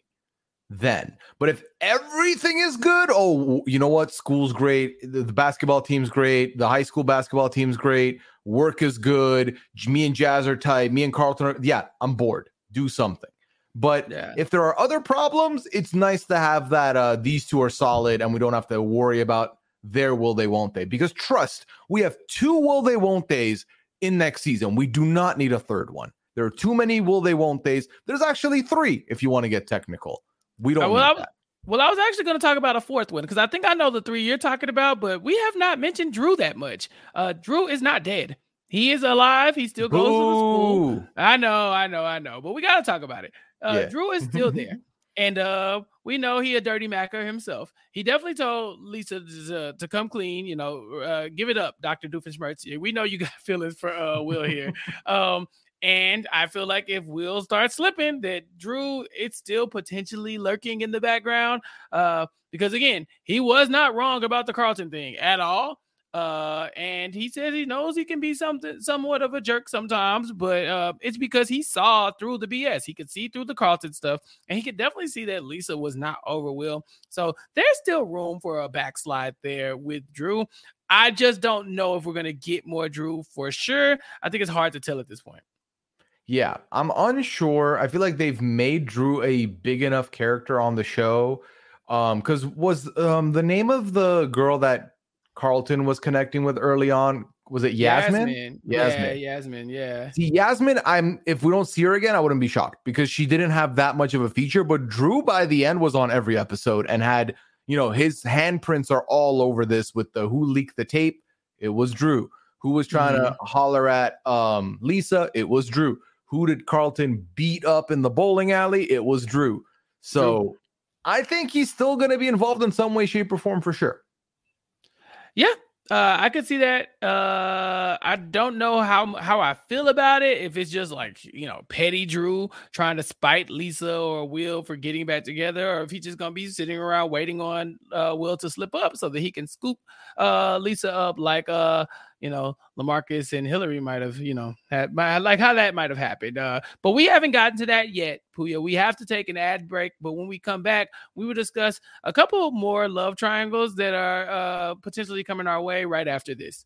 then. But if everything is good, oh, you know what? School's great. The, the, basketball team's great. The high school basketball team's great. Work is good. Me and Jazz are tight. Me and Carlton are, yeah, I'm bored. Do something. But yeah. if there are other problems, it's nice to have that uh, these two are solid and we don't have to worry about their will they won't they. Because trust, we have two will they won't days in next season. We do not need a third one. There are too many will they won't days. There's actually three if you want to get technical. We don't. Uh, well, I, well, I was actually going to talk about a fourth one because I think I know the three you're talking about, but we have not mentioned Drew that much. Uh, Drew is not dead. He is alive. He still goes Ooh. to the school. I know, I know, I know. But we got to talk about it. Uh, yeah. Drew is still there. And uh, we know he a dirty macker himself. He definitely told Lisa to, to come clean, you know, uh, give it up, Dr. Doofenshmirtz. We know you got feelings for uh, Will here. um, and I feel like if Will starts slipping, that Drew, it's still potentially lurking in the background. Uh, because again, he was not wrong about the Carlton thing at all. Uh, and he says he knows he can be something somewhat of a jerk sometimes, but uh, it's because he saw through the BS. He could see through the Carlton stuff, and he could definitely see that Lisa was not over Will. So there's still room for a backslide there with Drew. I just don't know if we're gonna get more Drew for sure. I think it's hard to tell at this point. Yeah, I'm unsure. I feel like they've made Drew a big enough character on the show. Um, because was um the name of the girl that Carlton was connecting with early on. Was it Yasmin? Yasmin. Yasmin. Yeah, Yasmin. Yeah. See, Yasmin, I'm if we don't see her again, I wouldn't be shocked because she didn't have that much of a feature. But Drew by the end was on every episode and had, you know, his handprints are all over this with the who leaked the tape. It was Drew. Who was trying mm-hmm. to holler at um Lisa? It was Drew. Who did Carlton beat up in the bowling alley? It was Drew. So Drew. I think he's still going to be involved in some way, shape, or form for sure. Yeah, uh, I could see that. Uh, I don't know how how I feel about it. If it's just like you know, petty Drew trying to spite Lisa or Will for getting back together, or if he's just gonna be sitting around waiting on uh, Will to slip up so that he can scoop uh, Lisa up like uh, you know, Lamarcus and Hillary might have, you know, had my, like how that might have happened. Uh, but we haven't gotten to that yet, Pooya. We have to take an ad break, but when we come back, we will discuss a couple more love triangles that are uh, potentially coming our way right after this.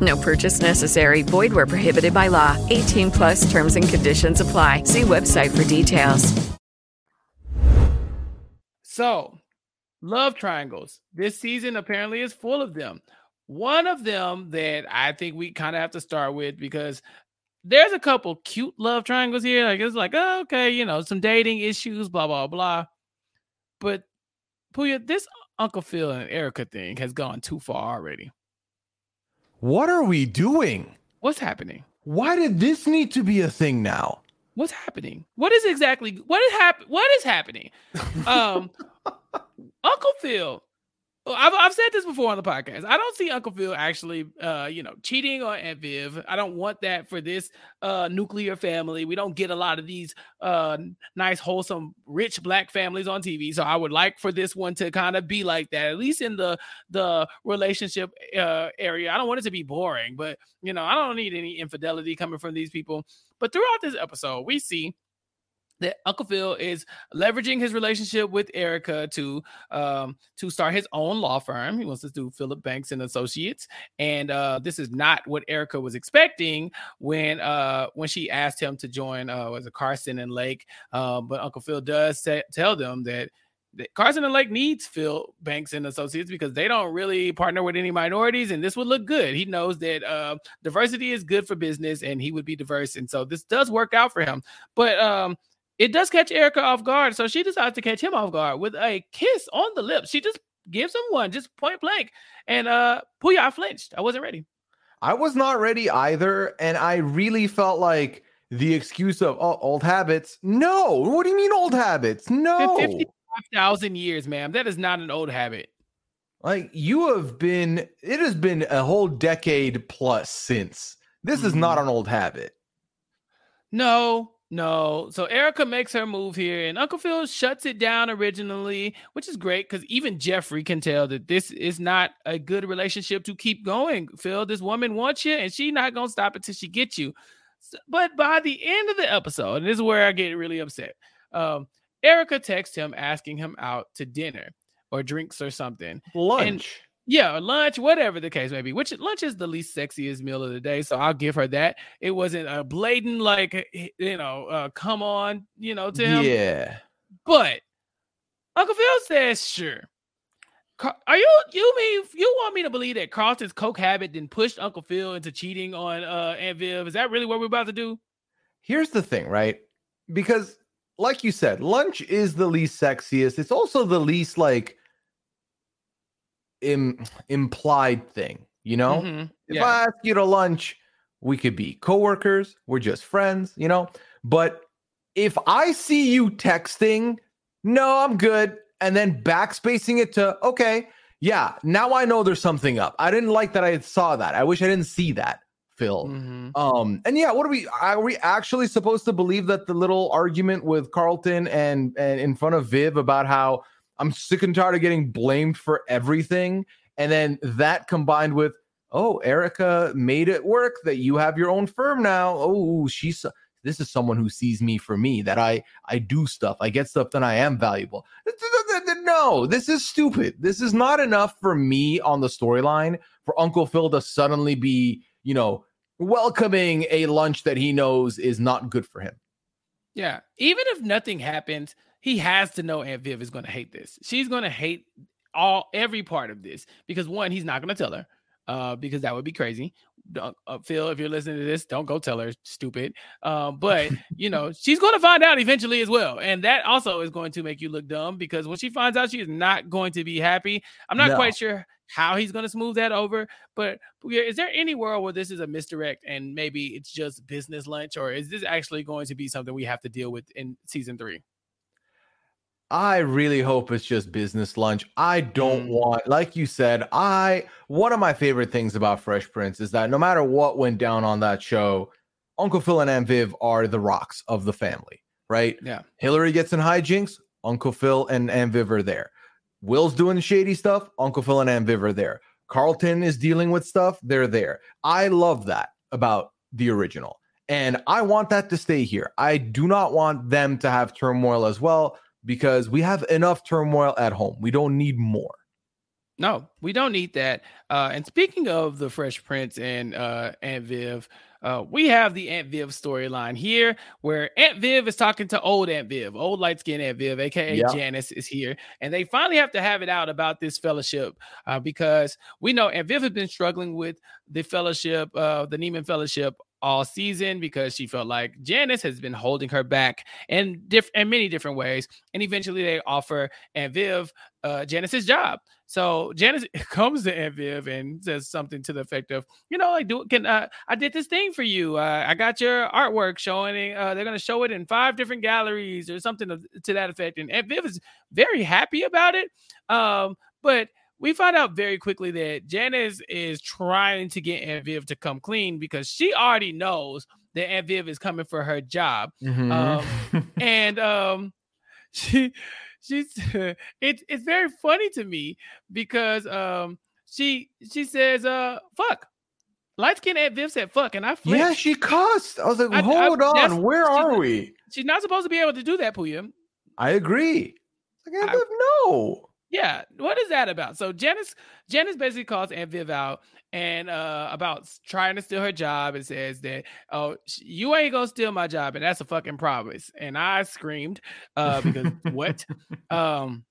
No purchase necessary. Void where prohibited by law. 18 plus terms and conditions apply. See website for details. So, love triangles. This season apparently is full of them. One of them that I think we kind of have to start with because there's a couple cute love triangles here. Like it's like, oh, okay, you know, some dating issues, blah, blah, blah. But Pooya, this Uncle Phil and Erica thing has gone too far already. What are we doing? What's happening? Why did this need to be a thing now? What's happening? What is exactly what is hap- what is happening? Um Uncle Phil I've, I've said this before on the podcast. I don't see Uncle Phil actually, uh, you know, cheating on Aunt Viv. I don't want that for this uh, nuclear family. We don't get a lot of these uh, nice, wholesome, rich black families on TV. So I would like for this one to kind of be like that, at least in the the relationship uh, area. I don't want it to be boring, but you know, I don't need any infidelity coming from these people. But throughout this episode, we see that Uncle Phil is leveraging his relationship with Erica to um, to start his own law firm. He wants to do Philip Banks and Associates, and uh, this is not what Erica was expecting when uh, when she asked him to join. Uh, was it Carson and Lake? Uh, but Uncle Phil does tell them that Carson and Lake needs Phil Banks and Associates because they don't really partner with any minorities, and this would look good. He knows that uh, diversity is good for business, and he would be diverse, and so this does work out for him. But um, it does catch Erica off guard. So she decides to catch him off guard with a kiss on the lips. She just gives him one, just point blank. And uh Pooya, I flinched. I wasn't ready. I was not ready either. And I really felt like the excuse of oh, old habits. No, what do you mean old habits? No. 55,000 years, ma'am. That is not an old habit. Like you have been, it has been a whole decade plus since. This mm-hmm. is not an old habit. No, no. So Erica makes her move here, and Uncle Phil shuts it down originally, which is great because even Jeffrey can tell that this is not a good relationship to keep going. Phil, this woman wants you, and she's not gonna stop until she gets you. But by the end of the episode, and this is where I get really upset. Um, Erica texts him asking him out to dinner or drinks or something. Lunch. And yeah, lunch, whatever the case may be. Which lunch is the least sexiest meal of the day, so I'll give her that. It wasn't a blatant like eh, eh, you know, uh, come on, you know, to him. Yeah, but Uncle Phil says sure. Are you you mean you want me to believe that Carlton's coke habit then pushed Uncle Phil into cheating on uh Aunt Viv? Is that really what we're about to do? Here's the thing, right? Because like you said, lunch is the least sexiest. It's also the least like Im- implied thing, you know? Mm-hmm. If. I ask you to lunch, we could be coworkers, we're just friends, you know? But if I see you texting, no, I'm good, and then backspacing it to, okay, yeah, now I know there's something up. I didn't like that I saw that. I wish I didn't see that. Phil. Mm-hmm. Um, and yeah, what are we are we actually supposed to believe that the little argument with Carlton and and in front of Viv about how I'm sick and tired of getting blamed for everything. And then that combined with, oh, Erica made it work that you have your own firm now. Oh, she's this is someone who sees me for me that I I do stuff. I get stuff that I am valuable. No, this is stupid. This is not enough for me on the storyline for Uncle Phil to suddenly be, you know, welcoming a lunch that he knows is not good for him. Yeah. Even if nothing happens, he has to know Aunt Viv is going to hate this. She's going to hate all every part of this because one, he's not going to tell her uh, because that would be crazy. Uh, Phil, if you're listening to this, don't go tell her, stupid. Um, but you know, she's going to find out eventually as well, and that also is going to make you look dumb because when she finds out, she is not going to be happy. I'm not no. quite sure how he's going to smooth that over, but is there any world where this is a misdirect and maybe it's just business lunch, or is this actually going to be something we have to deal with in season three? I really hope it's just business lunch. I don't mm. want, like you said, I one of my favorite things about Fresh Prince is that no matter what went down on that show, Uncle Phil and Aunt Viv are the rocks of the family, right? Yeah. Hillary gets in hijinks, Uncle Phil and Aunt Viv are there. Will's doing shady stuff. Uncle Phil and Aunt Viv are there. Carlton is dealing with stuff. They're there. I love that about the original. And I want that to stay here. I do not want them to have turmoil as well because we have enough turmoil at home. We don't need more. No, we don't need that. Uh, and speaking of the Fresh Prince and uh, Aunt Viv, uh, we have the Aunt Viv storyline here where Aunt Viv is talking to old Aunt Viv, old light skinned Aunt Viv, aka Yeah. Janice, is here. And they finally have to have it out about this fellowship uh, because we know Aunt Viv has been struggling with the fellowship, uh, the Neiman Fellowship. All season because she felt like Janice has been holding her back in diff- in many different ways, and eventually they offer Aunt Viv uh, Janice's job. So Janice comes to Aunt Viv and says something to the effect of, you know, like, do can uh, I did this thing for you? Uh, I got your artwork showing. Uh, they're gonna show it in five different galleries or something of, to that effect. And Aunt Viv is very happy about it. Um, but we find out very quickly that Janice is trying to get Aunt Viv to come clean because she already knows that Aunt Viv is coming for her job. Mhm. Um, and um, she she's it, it's very funny to me because um she she says uh fuck light skin Aunt Viv said fuck and I flinched. Yeah, she cussed. I was like, I- I- hold that's- on. Where are we? She's not supposed to be able to do that, Pooya. I agree. Like, Aunt Viv, no. Yeah, what is that about? So Janice Janice basically calls Aunt Viv out and uh about trying to steal her job and says that oh you ain't gonna steal my job and that's a fucking promise. And I screamed uh because what? Um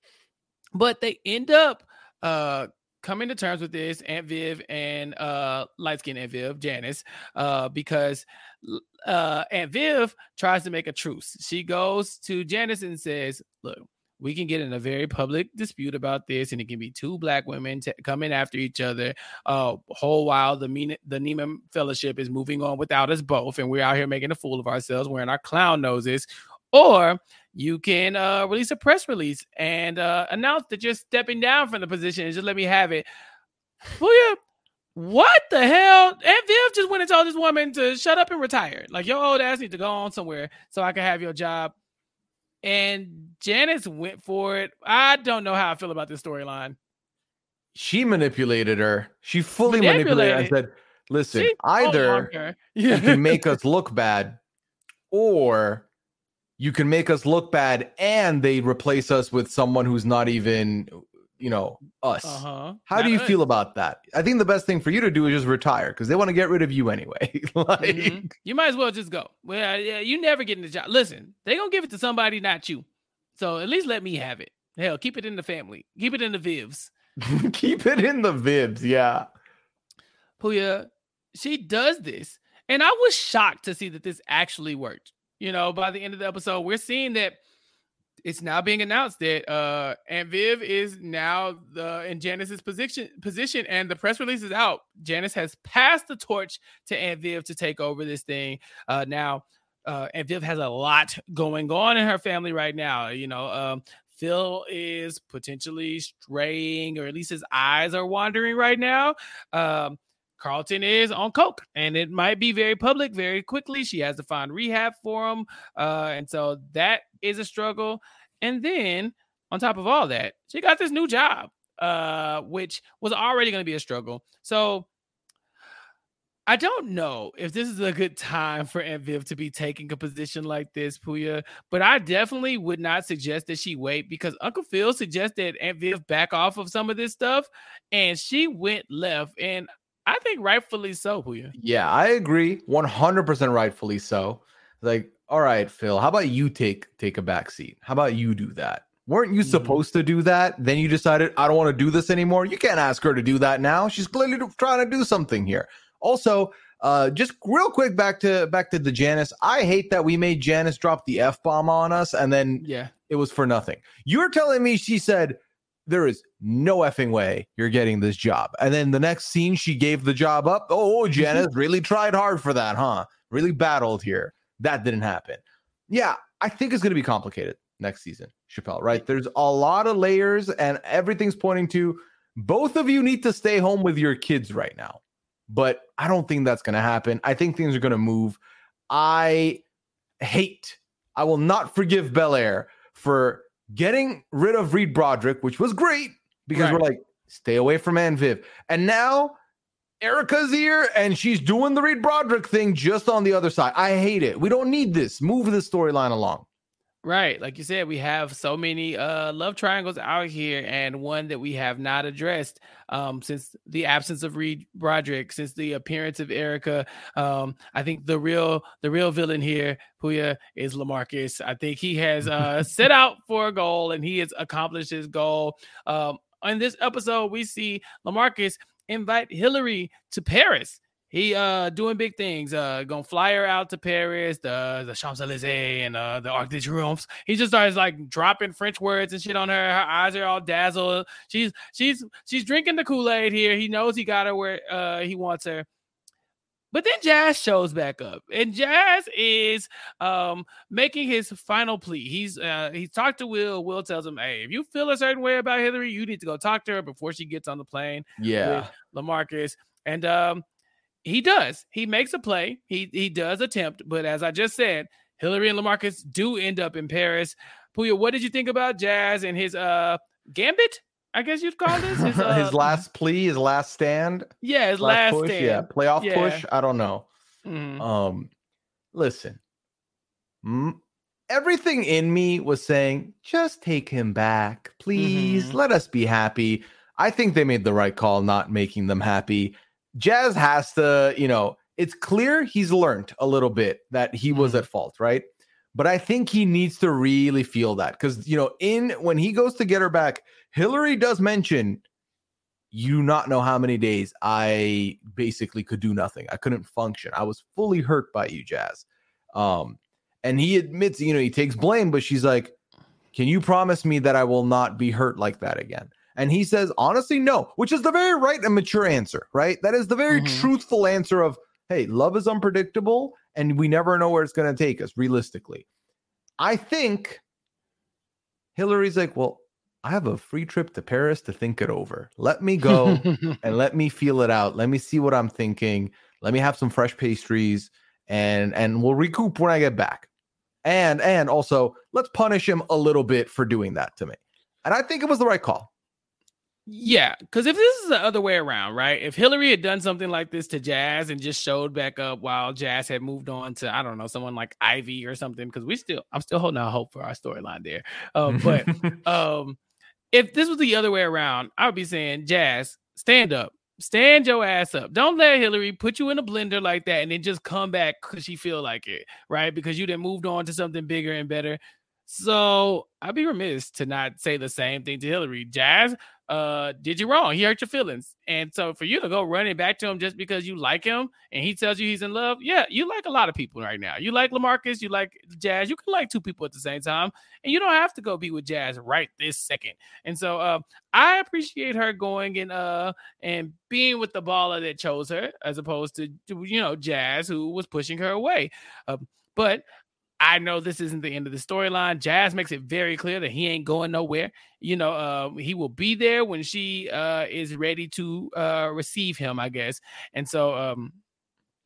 but they end up uh coming to terms with this Aunt Viv and uh light skin Aunt Viv Janice uh because uh Aunt Viv tries to make a truce. She goes to Janice and says, "Look, we can get in a very public dispute about this, and it can be two black women t- coming after each other. Uh, whole while the mean the Neiman Fellowship is moving on without us both, and we're out here making a fool of ourselves, wearing our clown noses. Or you can uh, release a press release and uh, announce that you're stepping down from the position and just let me have it. Yeah. What the hell? Viv just went and told this woman to shut up and retire. Like your old ass need to go on somewhere so I can have your job. And Janice went for it. I don't know how I feel about this storyline. She manipulated her. She fully manipulated, her and said, listen, She either you can make us look bad or you can make us look bad and they replace us with someone who's not even you know us Uh-huh. how Not do you feel about that i think the best thing for you to do is just retire because they want to get rid of you anyway like Mhm. You might as well just go. Well, yeah, you never get in the job. Listen, they gonna give it to somebody, not you. So at least let me have it. Hell, keep it in the family. Keep it in the Vivs. keep it in the vibs yeah Pooya, she does this. And I was shocked to see that this actually worked. You know, by the end of the episode, we're seeing that it's now being announced that uh Aunt Viv is now the in Janice's position position and the press release is out. Janice has passed the torch to Aunt Viv to take over this thing. Uh now uh Aunt Viv has a lot going on in her family right now. You know, um Phil is potentially straying, or at least his eyes are wandering right now. Um, Carlton is on coke, and it might be very public very quickly. She has to find rehab for him, uh, and so that is a struggle. And then on top of all that, she got this new job, uh, which was already going to be a struggle. So I don't know if this is a good time for Aunt Viv to be taking a position like this, Pooya, but I definitely would not suggest that she wait because Uncle Phil suggested Aunt Viv back off of some of this stuff, and she went left, and I think rightfully so, Pooya. yeah i agree 100% rightfully so like all right phil how about you take take a back seat how about you do that weren't you supposed to do that then you decided i don't want to do this anymore you can't ask her to do that now she's clearly trying to do something here also uh just real quick back to back to the janice i hate that we made janice drop the f-bomb on us and then Yeah. it was for nothing you're telling me she said there is no effing way you're getting this job. And then the next scene, she gave the job up. Oh, Janice really tried hard for that, huh? Really battled here. That didn't happen. Yeah, I think it's going to be complicated next season, Chappell, right? There's a lot of layers, and everything's pointing to both of you need to stay home with your kids right now. But I don't think that's going to happen. I think things are going to move. I hate, I will not forgive Bel Air for getting rid of Reed Broderick, which was great because Right. we're like, stay away from Aunt Viv. And now Erica's here and she's doing the Reed Broderick thing just on the other side. I hate it. We don't need this. Move the storyline along. Right. Like you said, we have so many uh love triangles out here, and one that we have not addressed um since the absence of Reed Broderick, since the appearance of Erica. Um, I think the real the real villain here, Pooya, is Lamarcus. I think he has uh set out for a goal and he has accomplished his goal. Um in this episode, we see Lamarcus invite Hillary to Paris. He uh doing big things. Uh gonna fly her out to Paris, the the Champs Elysees and uh the Arc de Triomphe. He just starts like dropping French words and shit on her. Her eyes are all dazzled. She's she's she's drinking the Kool Aid here. He knows he got her where uh he wants her. But then Jazz shows back up, and Jazz is um making his final plea. He's uh he's talked to Will. Will tells him, "Hey, if you feel a certain way about Hillary, you need to go talk to her before she gets on the plane." Yeah. with Lamarcus, and um he does. He makes a play. He he does attempt, but as I just said, Hillary and Lamarcus do end up in Paris. Pooya, what did you think about Jazz and his uh gambit? I guess you'd call this his, uh, his last plea, his last stand. yeah, his last, push, stand. yeah, playoff Yeah. push. I don't know. Mhm. Um, listen, m- everything in me was saying, just take him back, please. Mhm. Let us be happy. I think they made the right call, not making them happy. Jazz has to, you know, it's clear he's learned a little bit that he was at fault, right? But I think he needs to really feel that because, you know, in when he goes to get her back, Hillary does mention you not know how many days I basically could do nothing. I couldn't function. I was fully hurt by you, Jazz. Um, and he admits, you know, he takes blame, but she's like, Can you promise me that I will not be hurt like that again? And he says, honestly, no, which is the very right and mature answer, right? That is the very Mhm. truthful answer of, hey, love is unpredictable and we never know where it's going to take us realistically. I think Hillary's like, well, I have a free trip to Paris to think it over. Let me go and let me feel it out. Let me see what I'm thinking. Let me have some fresh pastries and and we'll recoup when I get back. And and also let's punish him a little bit for doing that to me. And I think it was the right call. Yeah, because if this is the other way around, right? If Hillary had done something like this to Jazz and just showed back up while Jazz had moved on to I don't know someone like Ivy or something, because we still I'm still holding out hope for our storyline there. Um, but um, if this was the other way around, I would be saying Jazz, stand up, stand your ass up. Don't let Hillary put you in a blender like that and then just come back because she feel like it, right? Because you then moved on to something bigger and better. So I'd be remiss to not say the same thing to Hillary. Jazz, uh, did you wrong? He hurt your feelings. And so for you to go running back to him just because you like him and he tells you he's in love, yeah, you like a lot of people right now. You like Lamarcus, you like Jazz, you can like two people at the same time, and you don't have to go be with Jazz right this second. And so uh, I appreciate her going and uh and being with the baller that chose her as opposed to you know Jazz who was pushing her away. Um, but I know this isn't the end of the storyline. Jazz makes it very clear that he ain't going nowhere. You know, uh, he will be there when she uh, is ready to uh, receive him, I guess. And so um,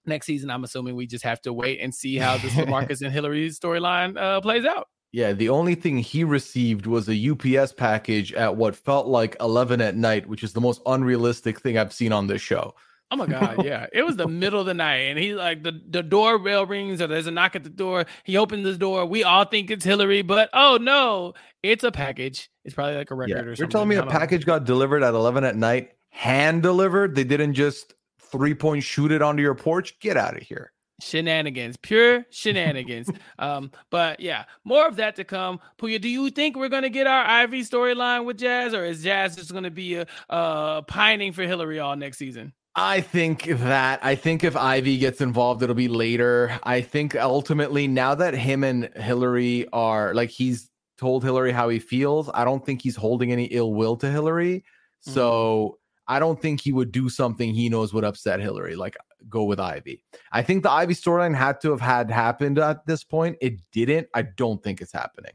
next season, I'm assuming we just have to wait and see how this Marcus and Hillary storyline uh, plays out. Yeah, the only thing he received was a UPS package at what felt like 11 at night, which is the most unrealistic thing I've seen on this show. Oh my god, yeah. It was the middle of the night, and he like the, the doorbell rings or there's a knock at the door. He opens the door. We all think it's Hillary, but oh no, it's a package. It's probably like a record Yeah, or you're something. telling me a don't know. package got delivered at 11 at night, hand delivered? They didn't just three point shoot it onto your porch? Get out of here. shenanigans, pure shenanigans. um, but yeah, more of that to come. Pooya, do you think we're gonna get our Ivy storyline with Jazz, or is Jazz just gonna be uh, uh pining for Hillary all next season? I think that I think if Ivy gets involved, it'll be later. I think ultimately, now that him and Hillary are like he's told Hillary how he feels, I don't think he's holding any ill will to Hillary. So mm-hmm. I don't think he would do something he knows would upset Hillary, like go with Ivy. I think the Ivy storyline had to have had happened at this point. It didn't. I don't think it's happening.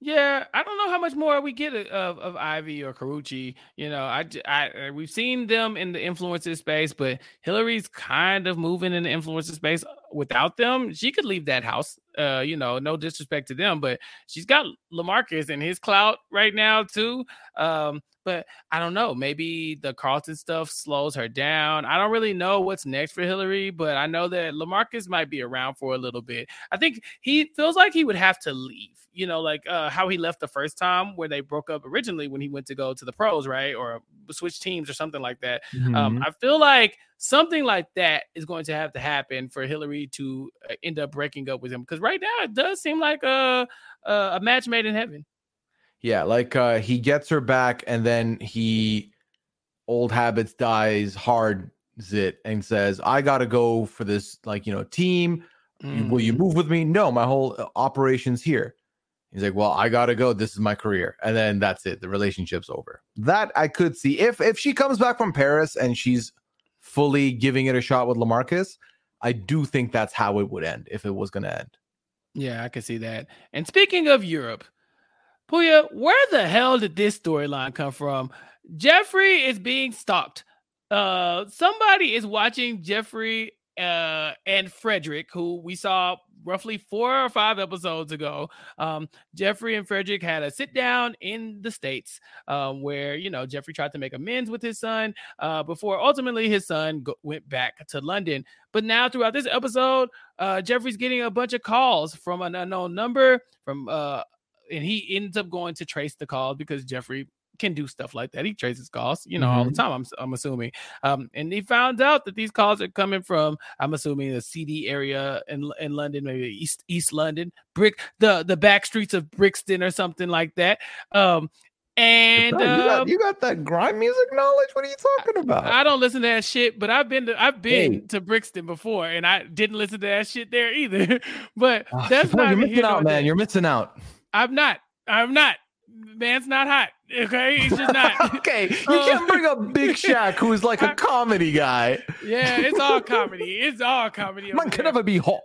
Yeah, I don't know how much more we get of, of Ivy or Carucci. You know, I, uh, we've seen them in the influencer space, but Hillary's kind of moving in the influencer space. Without them, she could leave that house Uh, you know, no disrespect to them, but she's got Lamarcus and his clout right now too. Um, but I don't know. Maybe the Carlton stuff slows her down. I don't really know what's next for Hillary, but I know that Lamarcus might be around for a little bit. I think he feels like he would have to leave. You know, like uh, how he left the first time where they broke up originally when he went to go to the pros, right? Or switch teams or something like that. Um, Mhm. I feel like something like that is going to have to happen for Hillary to uh, end up breaking up with him. Because right now it does seem like a, a match made in heaven. Yeah, like uh he gets her back and then he old habits dies hard it and says, I gotta go for this, like, you know, team. You- Will you move with me? No, my whole uh, operation's here. He's like, Well, I gotta go. This is my career. And then that's it. The relationship's over. That I could see. If if she comes back from Paris and she's fully giving it a shot with Lamarcus, I do think that's how it would end if it was gonna end. Yeah, I can see that. And speaking of Europe, Pooya, where the hell did this storyline come from? Jeffrey is being stalked. Uh, somebody is watching Jeffrey uh, and Frederick, who we saw roughly four or five episodes ago. Um, Jeffrey and Frederick had a sit down in the States um, where, you know, Jeffrey tried to make amends with his son uh, before ultimately his son go- went back to London. But now, throughout this episode, uh, Jeffrey's getting a bunch of calls from an unknown number from uh, and he ends up going to trace the calls because Jeffrey can do stuff like that. He traces calls, you know, all the Mhm. time. I'm I'm assuming. Um, and he found out that these calls are coming from I'm assuming the CD area in in London, maybe East East London, brick the the back streets of Brixton or something like that. Um, and you, got, um, you got that grime music knowledge? What are you talking about? I don't listen to that shit, but I've been to I've been Hey. to Brixton before, and I didn't listen to that shit there either. but Ah, that's not you're missing out, man. You're missing out. I'm not. I'm not. Man's not hot. Okay, he's just not. okay, you can't bring up Big uh, Shaq, who's like a comedy guy. Yeah, it's all comedy. It's all comedy. Man can never be hot.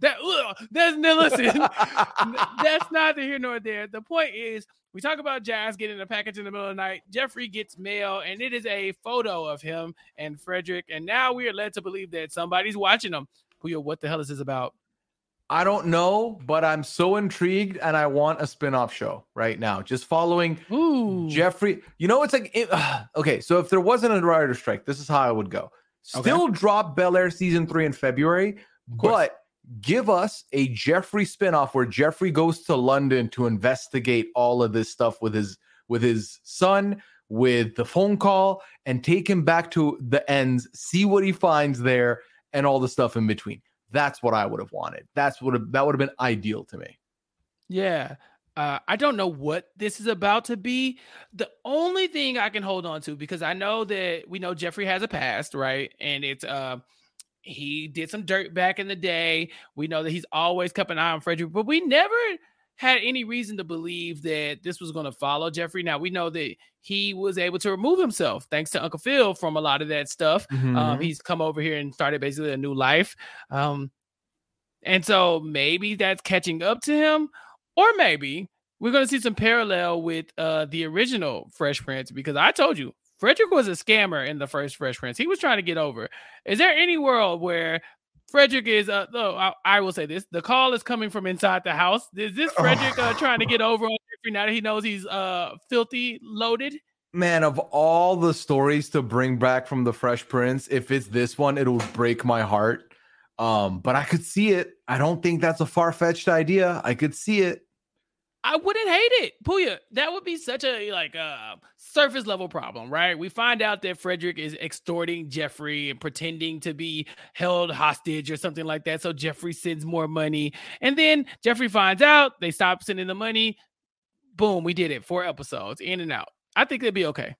That ugh, that's no listen. that's neither here nor there. The point is, we talk about Jazz getting a package in the middle of the night. Jeffrey gets mail, and it is a photo of him and Frederick. And now we are led to believe that somebody's watching them. Pooya, what the hell is this about? I don't know, but I'm so intrigued and I want a spin-off show right now. Just following Jeffrey. You know, it's like it- okay, so if there wasn't a writer strike, this is how I would go. Still drop Bel Air season three in February, but give us a Jeffrey spin-off where Jeffrey goes to London to investigate all of this stuff with his with his son, with the phone call, and take him back to the ends, see what he finds there, and all the stuff in between. That's what I would have wanted. That's what that would have been ideal to me. Yeah. Uh, I don't know what this is about to be. The only thing I can hold on to, because I know that we know Jeffrey has a past, right? And it's uh he did some dirt back in the day. We know that he's always kept an eye on Frederick, but we never had any reason to believe that this was going to follow Jeffrey. Now we know that he was able to remove himself thanks to Uncle Phil from a lot of that stuff. Um, Mhm. he's come over here and started basically a new life. Um, and so maybe that's catching up to him, or maybe we're going to see some parallel with uh, the original Fresh Prince because I told you Frederick was a scammer in the first Fresh Prince. He was trying to get over. Is there any world where Frederick is? Uh, no, I, I will say this: the call is coming from inside the house. Is this Frederick uh, trying to get over on Jeffrey now that he knows he's uh filthy loaded? Man, of all the stories to bring back from the Fresh Prince, if it's this one, it'll break my heart. Um, but I could see it. I don't think that's a far-fetched idea. I could see it. I wouldn't hate it, Pooya. That would be such a like uh, surface level problem, right? We find out that Frederick is extorting Jeffrey and pretending to be held hostage or something like that. So Jeffrey sends more money, and then Jeffrey finds out. They stop sending the money. Boom, we did it. Four episodes in and out. I think it'd be okay.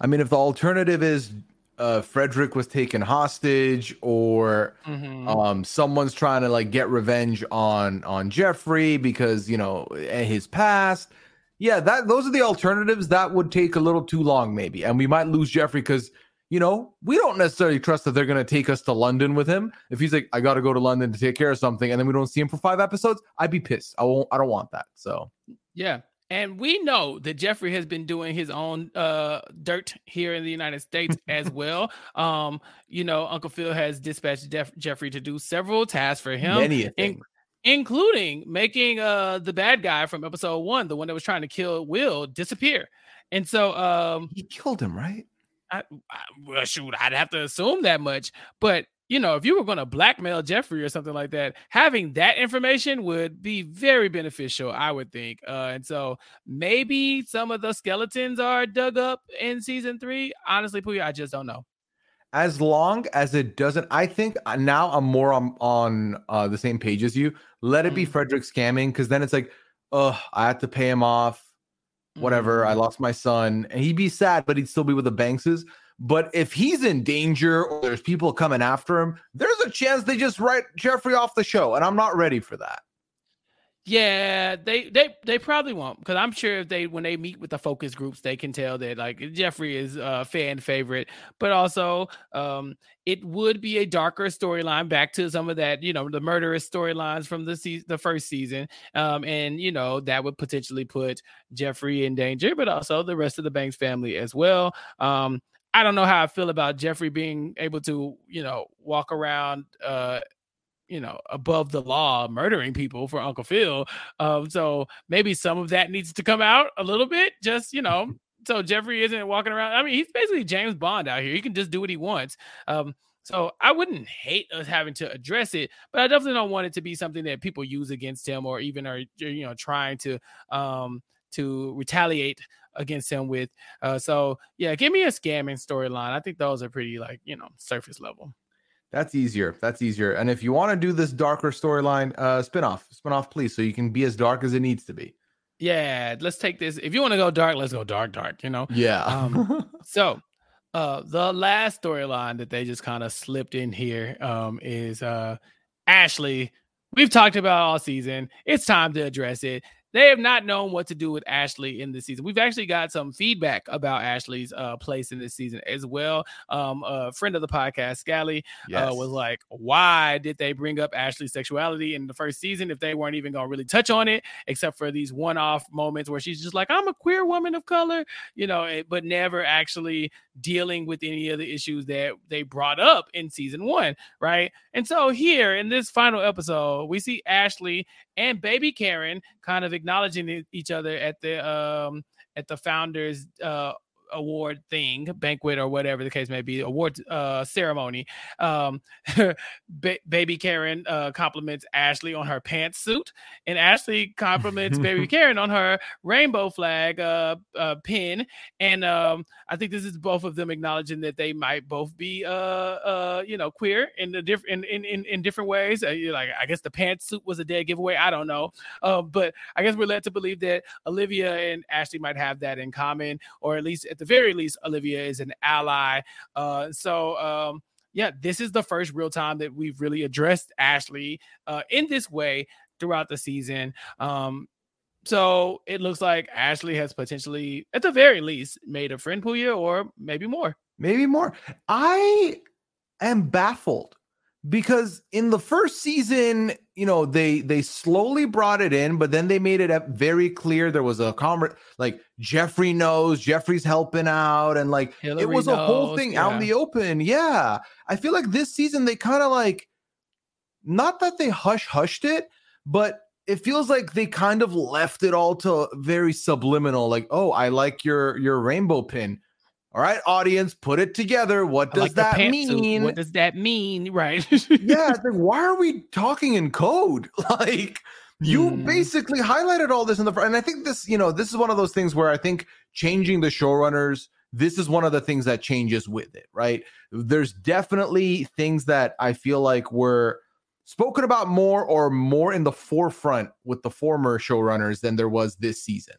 I mean, if the alternative is uh, Frederick was taken hostage, or Mhm. um, someone's trying to like get revenge on on Jeffrey because you know eh, his past. Yeah, that those are the alternatives. That would take a little too long, maybe, and we might lose Jeffrey because you know we don't necessarily trust that they're going to take us to London with him. If he's like, I got to go to London to take care of something, and then we don't see him for five episodes, I'd be pissed. I won't. I don't want that. So Yeah. And we know that Jeffrey has been doing his own uh dirt here in the United States as well. Um, you know, Uncle Phil has dispatched Jeff- Jeffrey to do several tasks for him. Many in- including making uh the bad guy from episode one, the one that was trying to kill Will, disappear. And so um he killed him, right? I, I well shoot, I'd have to assume that much. But you know, if you were going to blackmail Jeffrey or something like that, having that information would be very beneficial, I would think. Uh, and so maybe some of the skeletons are dug up in season three. Honestly, Pooya, I just don't know. As long as it doesn't, I think uh, now I'm more on on uh, the same page as you. Let it be Mm. Frederick scamming because then it's like, oh, I have to pay him off. Whatever, Mm. I lost my son, and he'd be sad, but he'd still be with the Bankses. But if he's in danger or there's people coming after him, there's a chance they just write Jeffrey off the show, and I'm not ready for that. Yeah, they they they probably won't because I'm sure if they when they meet with the focus groups, they can tell that like Jeffrey is a fan favorite, but also um it would be a darker storyline back to some of that you know the murderous storylines from the season the first season, um and you know that would potentially put Jeffrey in danger, but also the rest of the Banks family as well. Um, I don't know how I feel about Jeffrey being able to you know walk around uh you know, above the law, murdering people for Uncle Phil. Um, so maybe some of that needs to come out a little bit, just you know, so Jeffrey isn't walking around. I mean, he's basically James Bond out here. He can just do what he wants. Um, so I wouldn't hate us having to address it, but I definitely don't want it to be something that people use against him or even are you know trying to um to retaliate against him with. Uh, so yeah, give me a scamming storyline. I think those are pretty like you know surface level. That's easier. That's easier. And if you want to do this darker storyline, uh, spin off, spin off, please, so you can be as dark as it needs to be. Yeah, let's take this. If you want to go dark, let's go dark, dark. You know. Yeah. Um, so, uh, the last storyline that they just kind of slipped in here um, is uh, Ashley. We've talked about all season. It's time to address it. They have not known what to do with Ashley in this season. We've actually got some feedback about Ashley's uh, place in this season as well. Um, a friend of the podcast, Scally, Yes. uh, was like, "Why did they bring up Ashley's sexuality in the first season if they weren't even going to really touch on it, except for these one-off moments where she's just like, I'm a queer woman of color,' you know, eh, but never actually dealing with any of the issues that they brought up in season one, right? And so here in this final episode, we see Ashley and baby Karen kind of acknowledging each other at the um at the founders uh award thing banquet or whatever the case may be award uh ceremony um ba- baby karen uh compliments ashley on her pantsuit and ashley compliments baby karen on her rainbow flag uh, uh pin and um i think this is both of them acknowledging that they might both be uh uh you know queer in the different in, in in different ways. Uh, like i guess the pantsuit was a dead giveaway i don't know um but i guess we're led to believe that olivia and ashley might have that in common or at least at the very least olivia is an ally uh so um yeah, this is the first real time that we've really addressed Ashley uh, in this way throughout the season. Um, so it looks like Ashley has potentially, at the very least, made a friend Pooya or maybe more. Maybe more. I am baffled because in the first season, you know, they they slowly brought it in, but then they made it very clear there was a conver like Jeffrey knows, Jeffrey's helping out, and like it Hillary was a whole knows, thing out in the open. Yeah. I feel like this season they kind of like not that they hush hushed it, but it feels like they kind of left it all to very subliminal, like, oh, I like your your rainbow pin. All right, audience, put it together. What does like that mean? What does that mean? Right. yeah, like why are we talking in code? Like you Hmm. basically highlighted all this in the front. And I think this, you know, this is one of those things where I think changing the showrunners, this is one of the things that changes with it, right? There's definitely things that I feel like were spoken about more or more in the forefront with the former showrunners than there was this season.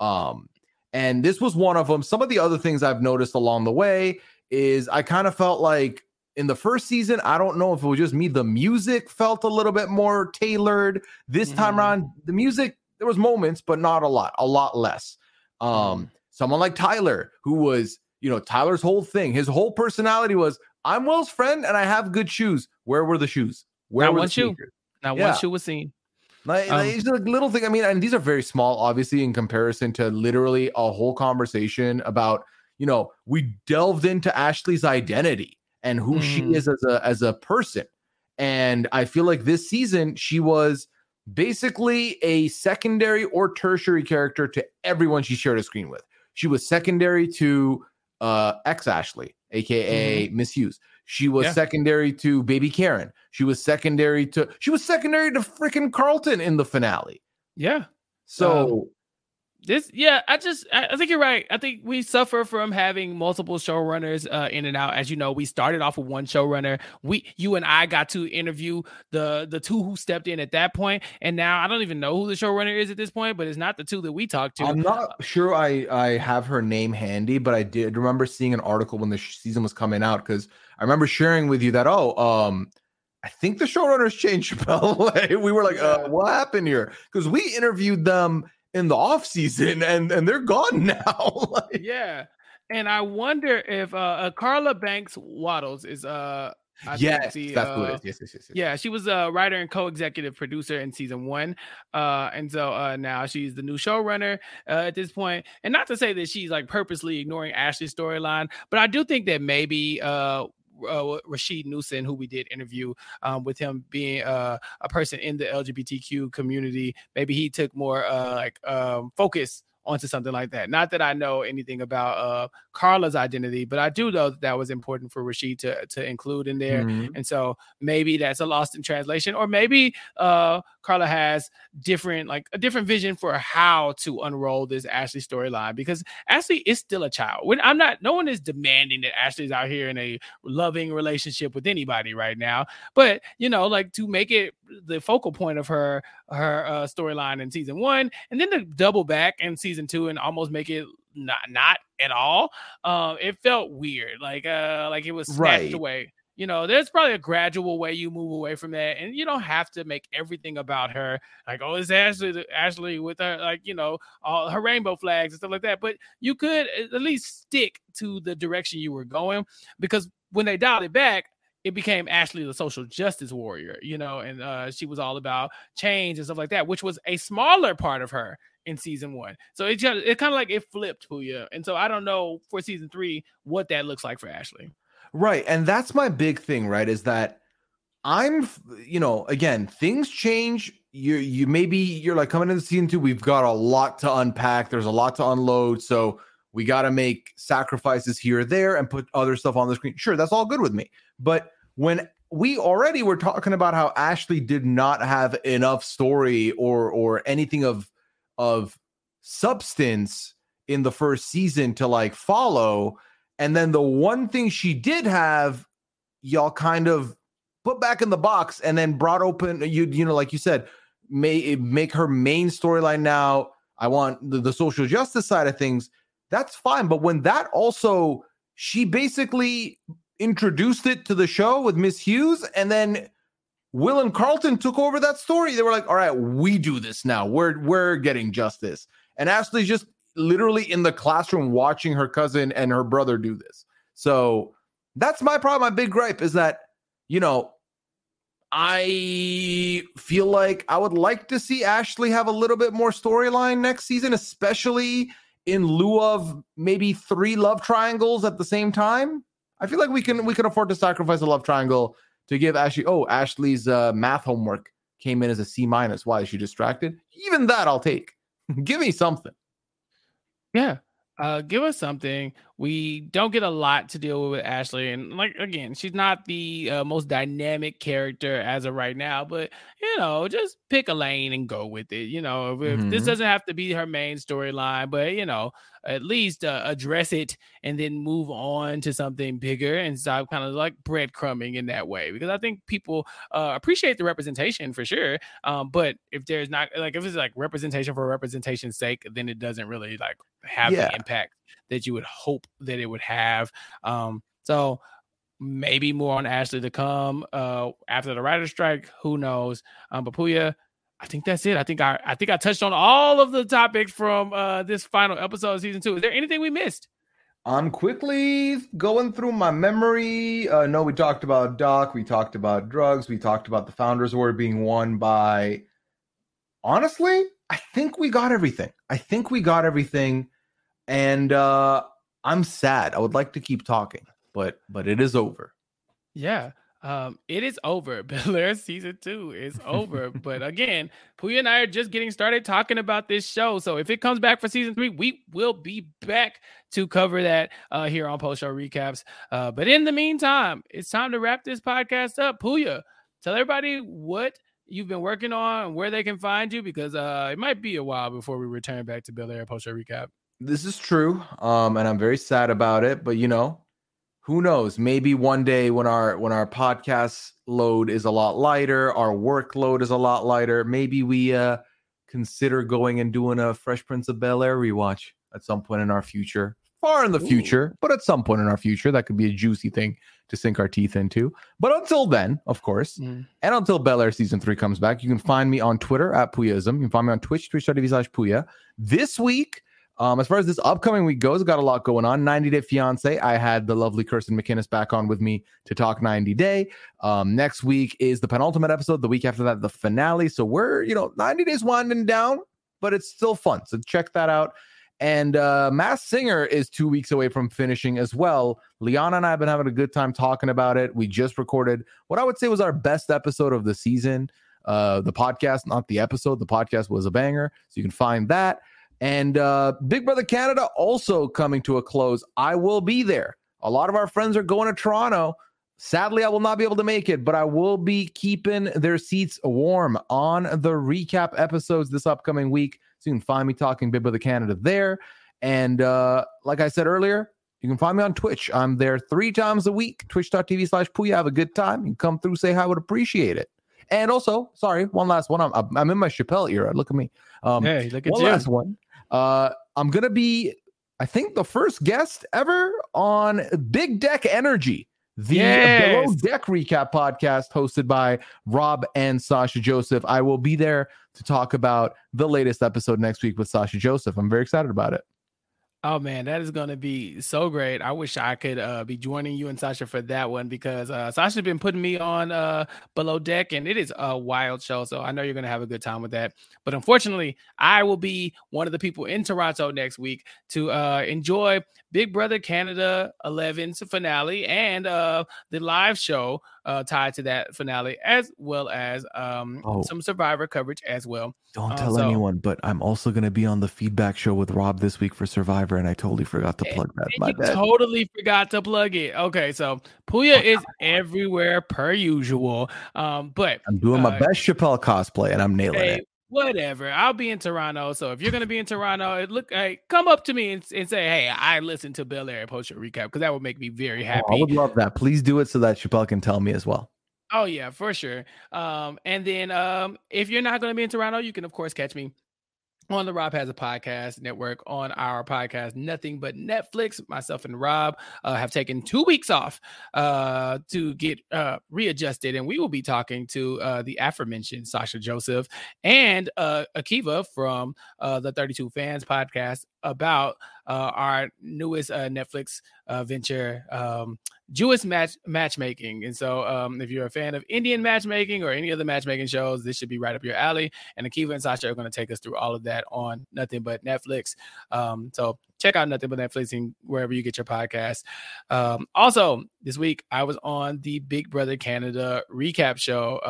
Um, and this was one of them. Some of the other things I've noticed along the way is I kind of felt like in the first season, I don't know if it was just me, the music felt a little bit more tailored. This time Mhm. around, the music, there was moments, but not a lot, a lot less. Um, someone like Tyler, who was, you know, Tyler's whole thing, his whole personality was, I'm Will's friend and I have good shoes. Where were the shoes? Where Not were one the shoe. sneakers? Not Yeah. one shoe was seen. Like, Um, like, it's like little thing. I mean, and these are very small, obviously, in comparison to literally a whole conversation about, you know, we delved into Ashley's identity and who she Mhm. is as a as a person. And I feel like this season she was basically a secondary or tertiary character to everyone she shared a screen with. She was secondary to uh ex Ashley, aka mm-hmm. Miss Hughes. She was yeah. secondary to Baby Karen. She was secondary to she was secondary to freaking Carlton in the finale. Yeah. So um, this yeah i just i think you're right. I think we suffer from having multiple showrunners uh, in and out. As you know we started off with one showrunner. We you and i got to interview the the two who stepped in at that point. And now i don't even know who the showrunner is at this point but it's not the two that we talked to. I'm not sure i i have her name handy but i did remember seeing an article when the season was coming out because i remember sharing with you that oh um I think the showrunners changed Chappell. we were like, uh, what happened here? Because we interviewed them in the off season and and they're gone now. like, yeah. And I wonder if uh, uh Carla Banks Waddles is uh I yes, the, that's uh, who it. Yes, yes, yes, yes, Yeah, she was a writer and co-executive producer in season one, uh, and so uh, now she's the new showrunner uh, at this point. And not to say that she's like purposely ignoring Ashley's storyline, but I do think that maybe uh, uh, Rasheed Newson, who we did interview um, with him being uh, a person in the LGBTQ community, maybe he took more uh, like um, focus onto something like that. Not that I know anything about uh, Carla's identity, but I do know that, that was important for Rashid to to include in there. Mm-hmm. And so maybe that's a lost in translation, or maybe uh, Carla has different like a different vision for how to unroll this Ashley storyline because Ashley is still a child. When I'm not, no one is demanding that Ashley's out here in a loving relationship with anybody right now. But you know, like to make it the focal point of her her uh, storyline in season one, and then to double back in season two and almost make it not not at all. Um, it felt weird, like uh, like it was snatched right. away. You know, there's probably a gradual way you move away from that, and you don't have to make everything about her. Like, oh, it's Ashley, Ashley with her, like you know, all her rainbow flags and stuff like that. But you could at least stick to the direction you were going, because when they dialed it back, it became Ashley the social justice warrior, you know, and uh, she was all about change and stuff like that, which was a smaller part of her in season one. So it just it kind of like it flipped Pooya. And so I don't know for season three what that looks like for Ashley. Right. And that's my big thing, right? Is that I'm you know, again, things change. You you maybe you're like coming into season two, we've got a lot to unpack. There's a lot to unload. So we got to make sacrifices here or there and put other stuff on the screen. Sure, that's all good with me. But when we already were talking about how Ashley did not have enough story or or anything of of substance in the first season to like follow. And then the one thing she did have, y'all kind of put back in the box and then brought open you you know like you said may make her main storyline now. I want the, the social justice side of things. That's fine. But when that also she basically introduced it to the show with miss hughes and then will and carlton took over that story. They were like all right we do this now. We're we're getting justice. And ashley's just literally in the classroom watching her cousin and her brother do this. So that's my problem. My big gripe is that, you know, I feel like I would like to see Ashley have a little bit more storyline next season, especially in lieu of maybe three love triangles at the same time. I feel like we can we can afford to sacrifice a love triangle to give Ashley. Oh, Ashley's uh, math homework came in as a C minus. Why is she distracted? Even that I'll take. give me something. Yeah. Uh, give us something. We don't get a lot to deal with Ashley, and like again, she's not the uh, most dynamic character as of right now. But you know, just pick a lane and go with it. You know, if, mm-hmm. if this doesn't have to be her main storyline, but you know, at least uh, address it and then move on to something bigger and stop kind of like breadcrumbing in that way. Because I think people uh, appreciate the representation for sure. Um, but if there's not like if it's like representation for representation's sake, then it doesn't really like have yeah. the impact that you would hope that it would have. Um, so maybe more on Ashley to come uh, after the writer strike. Who knows? Um, but Pooya, I think that's it. I think I I think I touched on all of the topics from uh, this final episode of season two. Is there anything we missed? I'm quickly going through my memory. Uh, no, we talked about Doc. We talked about drugs. We talked about the Founders Award being won by. Honestly, I think we got everything. I think we got everything, and uh, I'm sad. I would like to keep talking, but but it is over. Yeah. Um, it is over. Bel Air season two is over. but again, Pooya and I are just getting started talking about this show. So if it comes back for season three, we will be back to cover that uh, here on post show recaps. Uh, but in the meantime, it's time to wrap this podcast up. Pooya, tell everybody what you've been working on and where they can find you because uh, it might be a while before we return back to Bel Air post show recap. This is true. Um, and I'm very sad about it, but you know, who knows? Maybe one day when our when our podcast load is a lot lighter, our workload is a lot lighter, maybe we uh consider going and doing a Fresh Prince of Bel Air rewatch at some point in our future. Far in the Ooh. future, but at some point in our future, that could be a juicy thing to sink our teeth into. But until then, of course, mm. and until Bel Air season three comes back, you can find me on Twitter at Pooyaism. You can find me on Twitch, twitch.tv slash Pooya. This week, um, as far as this upcoming week goes, got a lot going on. 90 Day Fiance. I had the lovely Kirsten McInnes back on with me to talk 90 Day. Um, next week is the penultimate episode. The week after that, the finale. So we're, you know, 90 days winding down, but it's still fun. So check that out. And uh Masked Singer is two weeks away from finishing as well. Liana and I have been having a good time talking about it. We just recorded what I would say was our best episode of the season. Uh the podcast, not the episode. The podcast was a banger. So you can find that. And uh, Big Brother Canada also coming to a close. I will be there. A lot of our friends are going to Toronto. Sadly, I will not be able to make it, but I will be keeping their seats warm on the recap episodes this upcoming week. So you can find me talking Big Brother Canada there. And uh, like I said earlier, you can find me on Twitch. I'm there three times a week, twitch.tv slash Pooya. Have a good time. You can come through, say hi, I would appreciate it. And also, sorry, one last one. I'm, I'm in my Chappell era. Look at me. Um, hey, look at one you. last one. Uh, I'm gonna be, I think, the first guest ever on Big Deck Energy, the yes. Below Deck Recap podcast hosted by Rob and Sasha Joseph. I will be there to talk about the latest episode next week with Sasha Joseph. I'm very excited about it. Oh man, that is going to be so great. I wish I could uh, be joining you and Sasha for that one because uh, Sasha's been putting me on uh, Below Deck and it is a wild show. So I know you're going to have a good time with that. But unfortunately, I will be one of the people in Toronto next week to uh, enjoy Big Brother Canada 11's finale and uh, the live show uh, tied to that finale, as well as um, oh. some Survivor coverage as well. Don't uh, tell so, anyone, but I'm also going to be on the feedback show with Rob this week for Survivor, and I totally forgot to plug that. My bad. Totally forgot to plug it. Okay, so Pooya is everywhere per usual. Um, but I'm doing my uh, best Chappell cosplay, and I'm nailing hey, it whatever. I'll be in Toronto. So if you're gonna be in Toronto, it look hey, come up to me and, and say, Hey, I listened to Bel Air post your recap because that would make me very happy. Oh, I would love that. Please do it so that Chappell can tell me as well. Oh yeah, for sure. Um, and then um, if you're not gonna be in Toronto, you can of course catch me on the Rob Has a Podcast Network on our podcast, Nothing But Netflix. Myself and Rob uh, have taken two weeks off uh, to get uh, readjusted, and we will be talking to uh, the aforementioned Sasha Joseph and uh, Akiva from uh, the 32 Fans podcast about uh, our newest uh, Netflix uh, venture, um, Jewish match matchmaking. And so, um, if you're a fan of Indian matchmaking or any other matchmaking shows, this should be right up your alley. And Akiva and Sasha are going to take us through all of that on Nothing But Netflix. Um, so check out Nothing But Netflix and wherever you get your podcast. Um, also, this week I was on the Big Brother Canada recap show.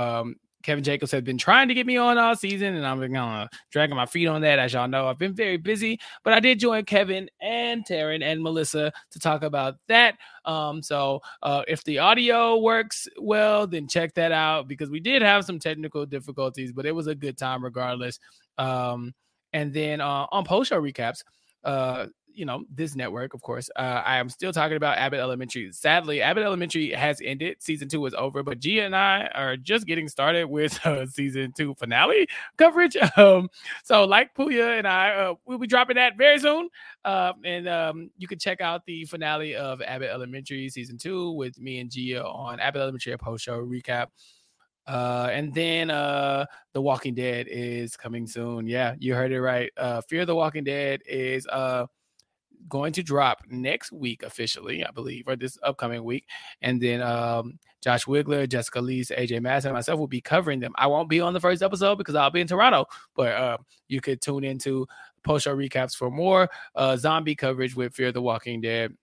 Kevin Jacobs has been trying to get me on all season, and I'm gonna dragging my feet on that. As y'all know, I've been very busy, but I did join Kevin and Taryn and Melissa to talk about that. Um, so uh, if the audio works well, then check that out because we did have some technical difficulties, but it was a good time regardless. Um, and then uh, on post show recaps, uh, you know this network of course uh, i am still talking about abbott elementary. Sadly abbott elementary has ended. Season two is over but gia and i are just getting started with uh, season two finale coverage. Um, so like pooya and i uh, we'll be dropping that very soon. Uh, and um, you can check out the finale of abbott elementary season two with me and gia on abbott elementary post show recap. Uh, and then uh, The Walking Dead is coming soon. Yeah, you heard it right. Uh, Fear the Walking Dead is uh going to drop next week officially, I believe, or this upcoming week. And then um, Josh Wigler, Jessica Lees, AJ Madison, and myself will be covering them. I won't be on the first episode because I'll be in Toronto, but uh, you could tune into post show recaps for more uh, zombie coverage with Fear the Walking Dead.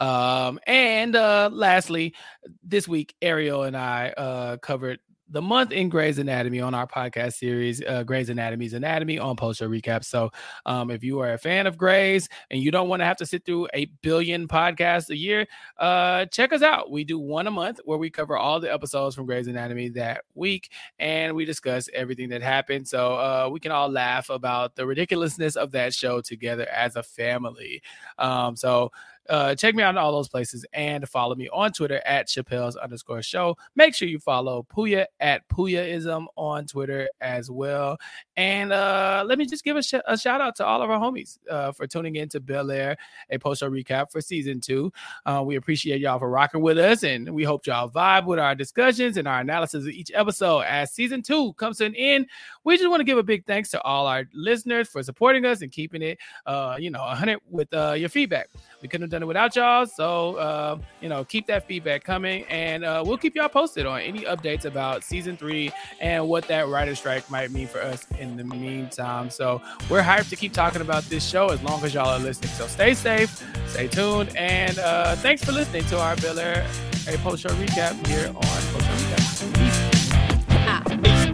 Um, and uh, lastly, this week Ariel and I uh, covered the month in Grey's Anatomy on our podcast series, uh, Grey's Anatomy's Anatomy on post show recap. So, um, if you are a fan of Grey's and you don't want to have to sit through a billion podcasts a year, uh, check us out. We do one a month where we cover all the episodes from Grey's Anatomy that week and we discuss everything that happened. So, uh, we can all laugh about the ridiculousness of that show together as a family. Um, so, uh, check me out in all those places and follow me on Twitter at Chappell's underscore show. Make sure you follow Pooya at Pooyaism on Twitter as well. And uh, let me just give a, sh- a, shout out to all of our homies uh, for tuning in to Bel Air, a post show recap for season two. Uh, we appreciate y'all for rocking with us, and we hope y'all vibe with our discussions and our analysis of each episode. As season two comes to an end, we just want to give a big thanks to all our listeners for supporting us and keeping it, uh, you know, 100 with uh, your feedback. We couldn't done it without y'all. So, uh, you know, keep that feedback coming and uh, we'll keep y'all posted on any updates about season three and what that writer strike might mean for us in the meantime. So, we're hyped to keep talking about this show as long as y'all are listening. So, stay safe, stay tuned, and uh, thanks for listening to our Bel Air a post show recap here on Post Show Recap. Peace.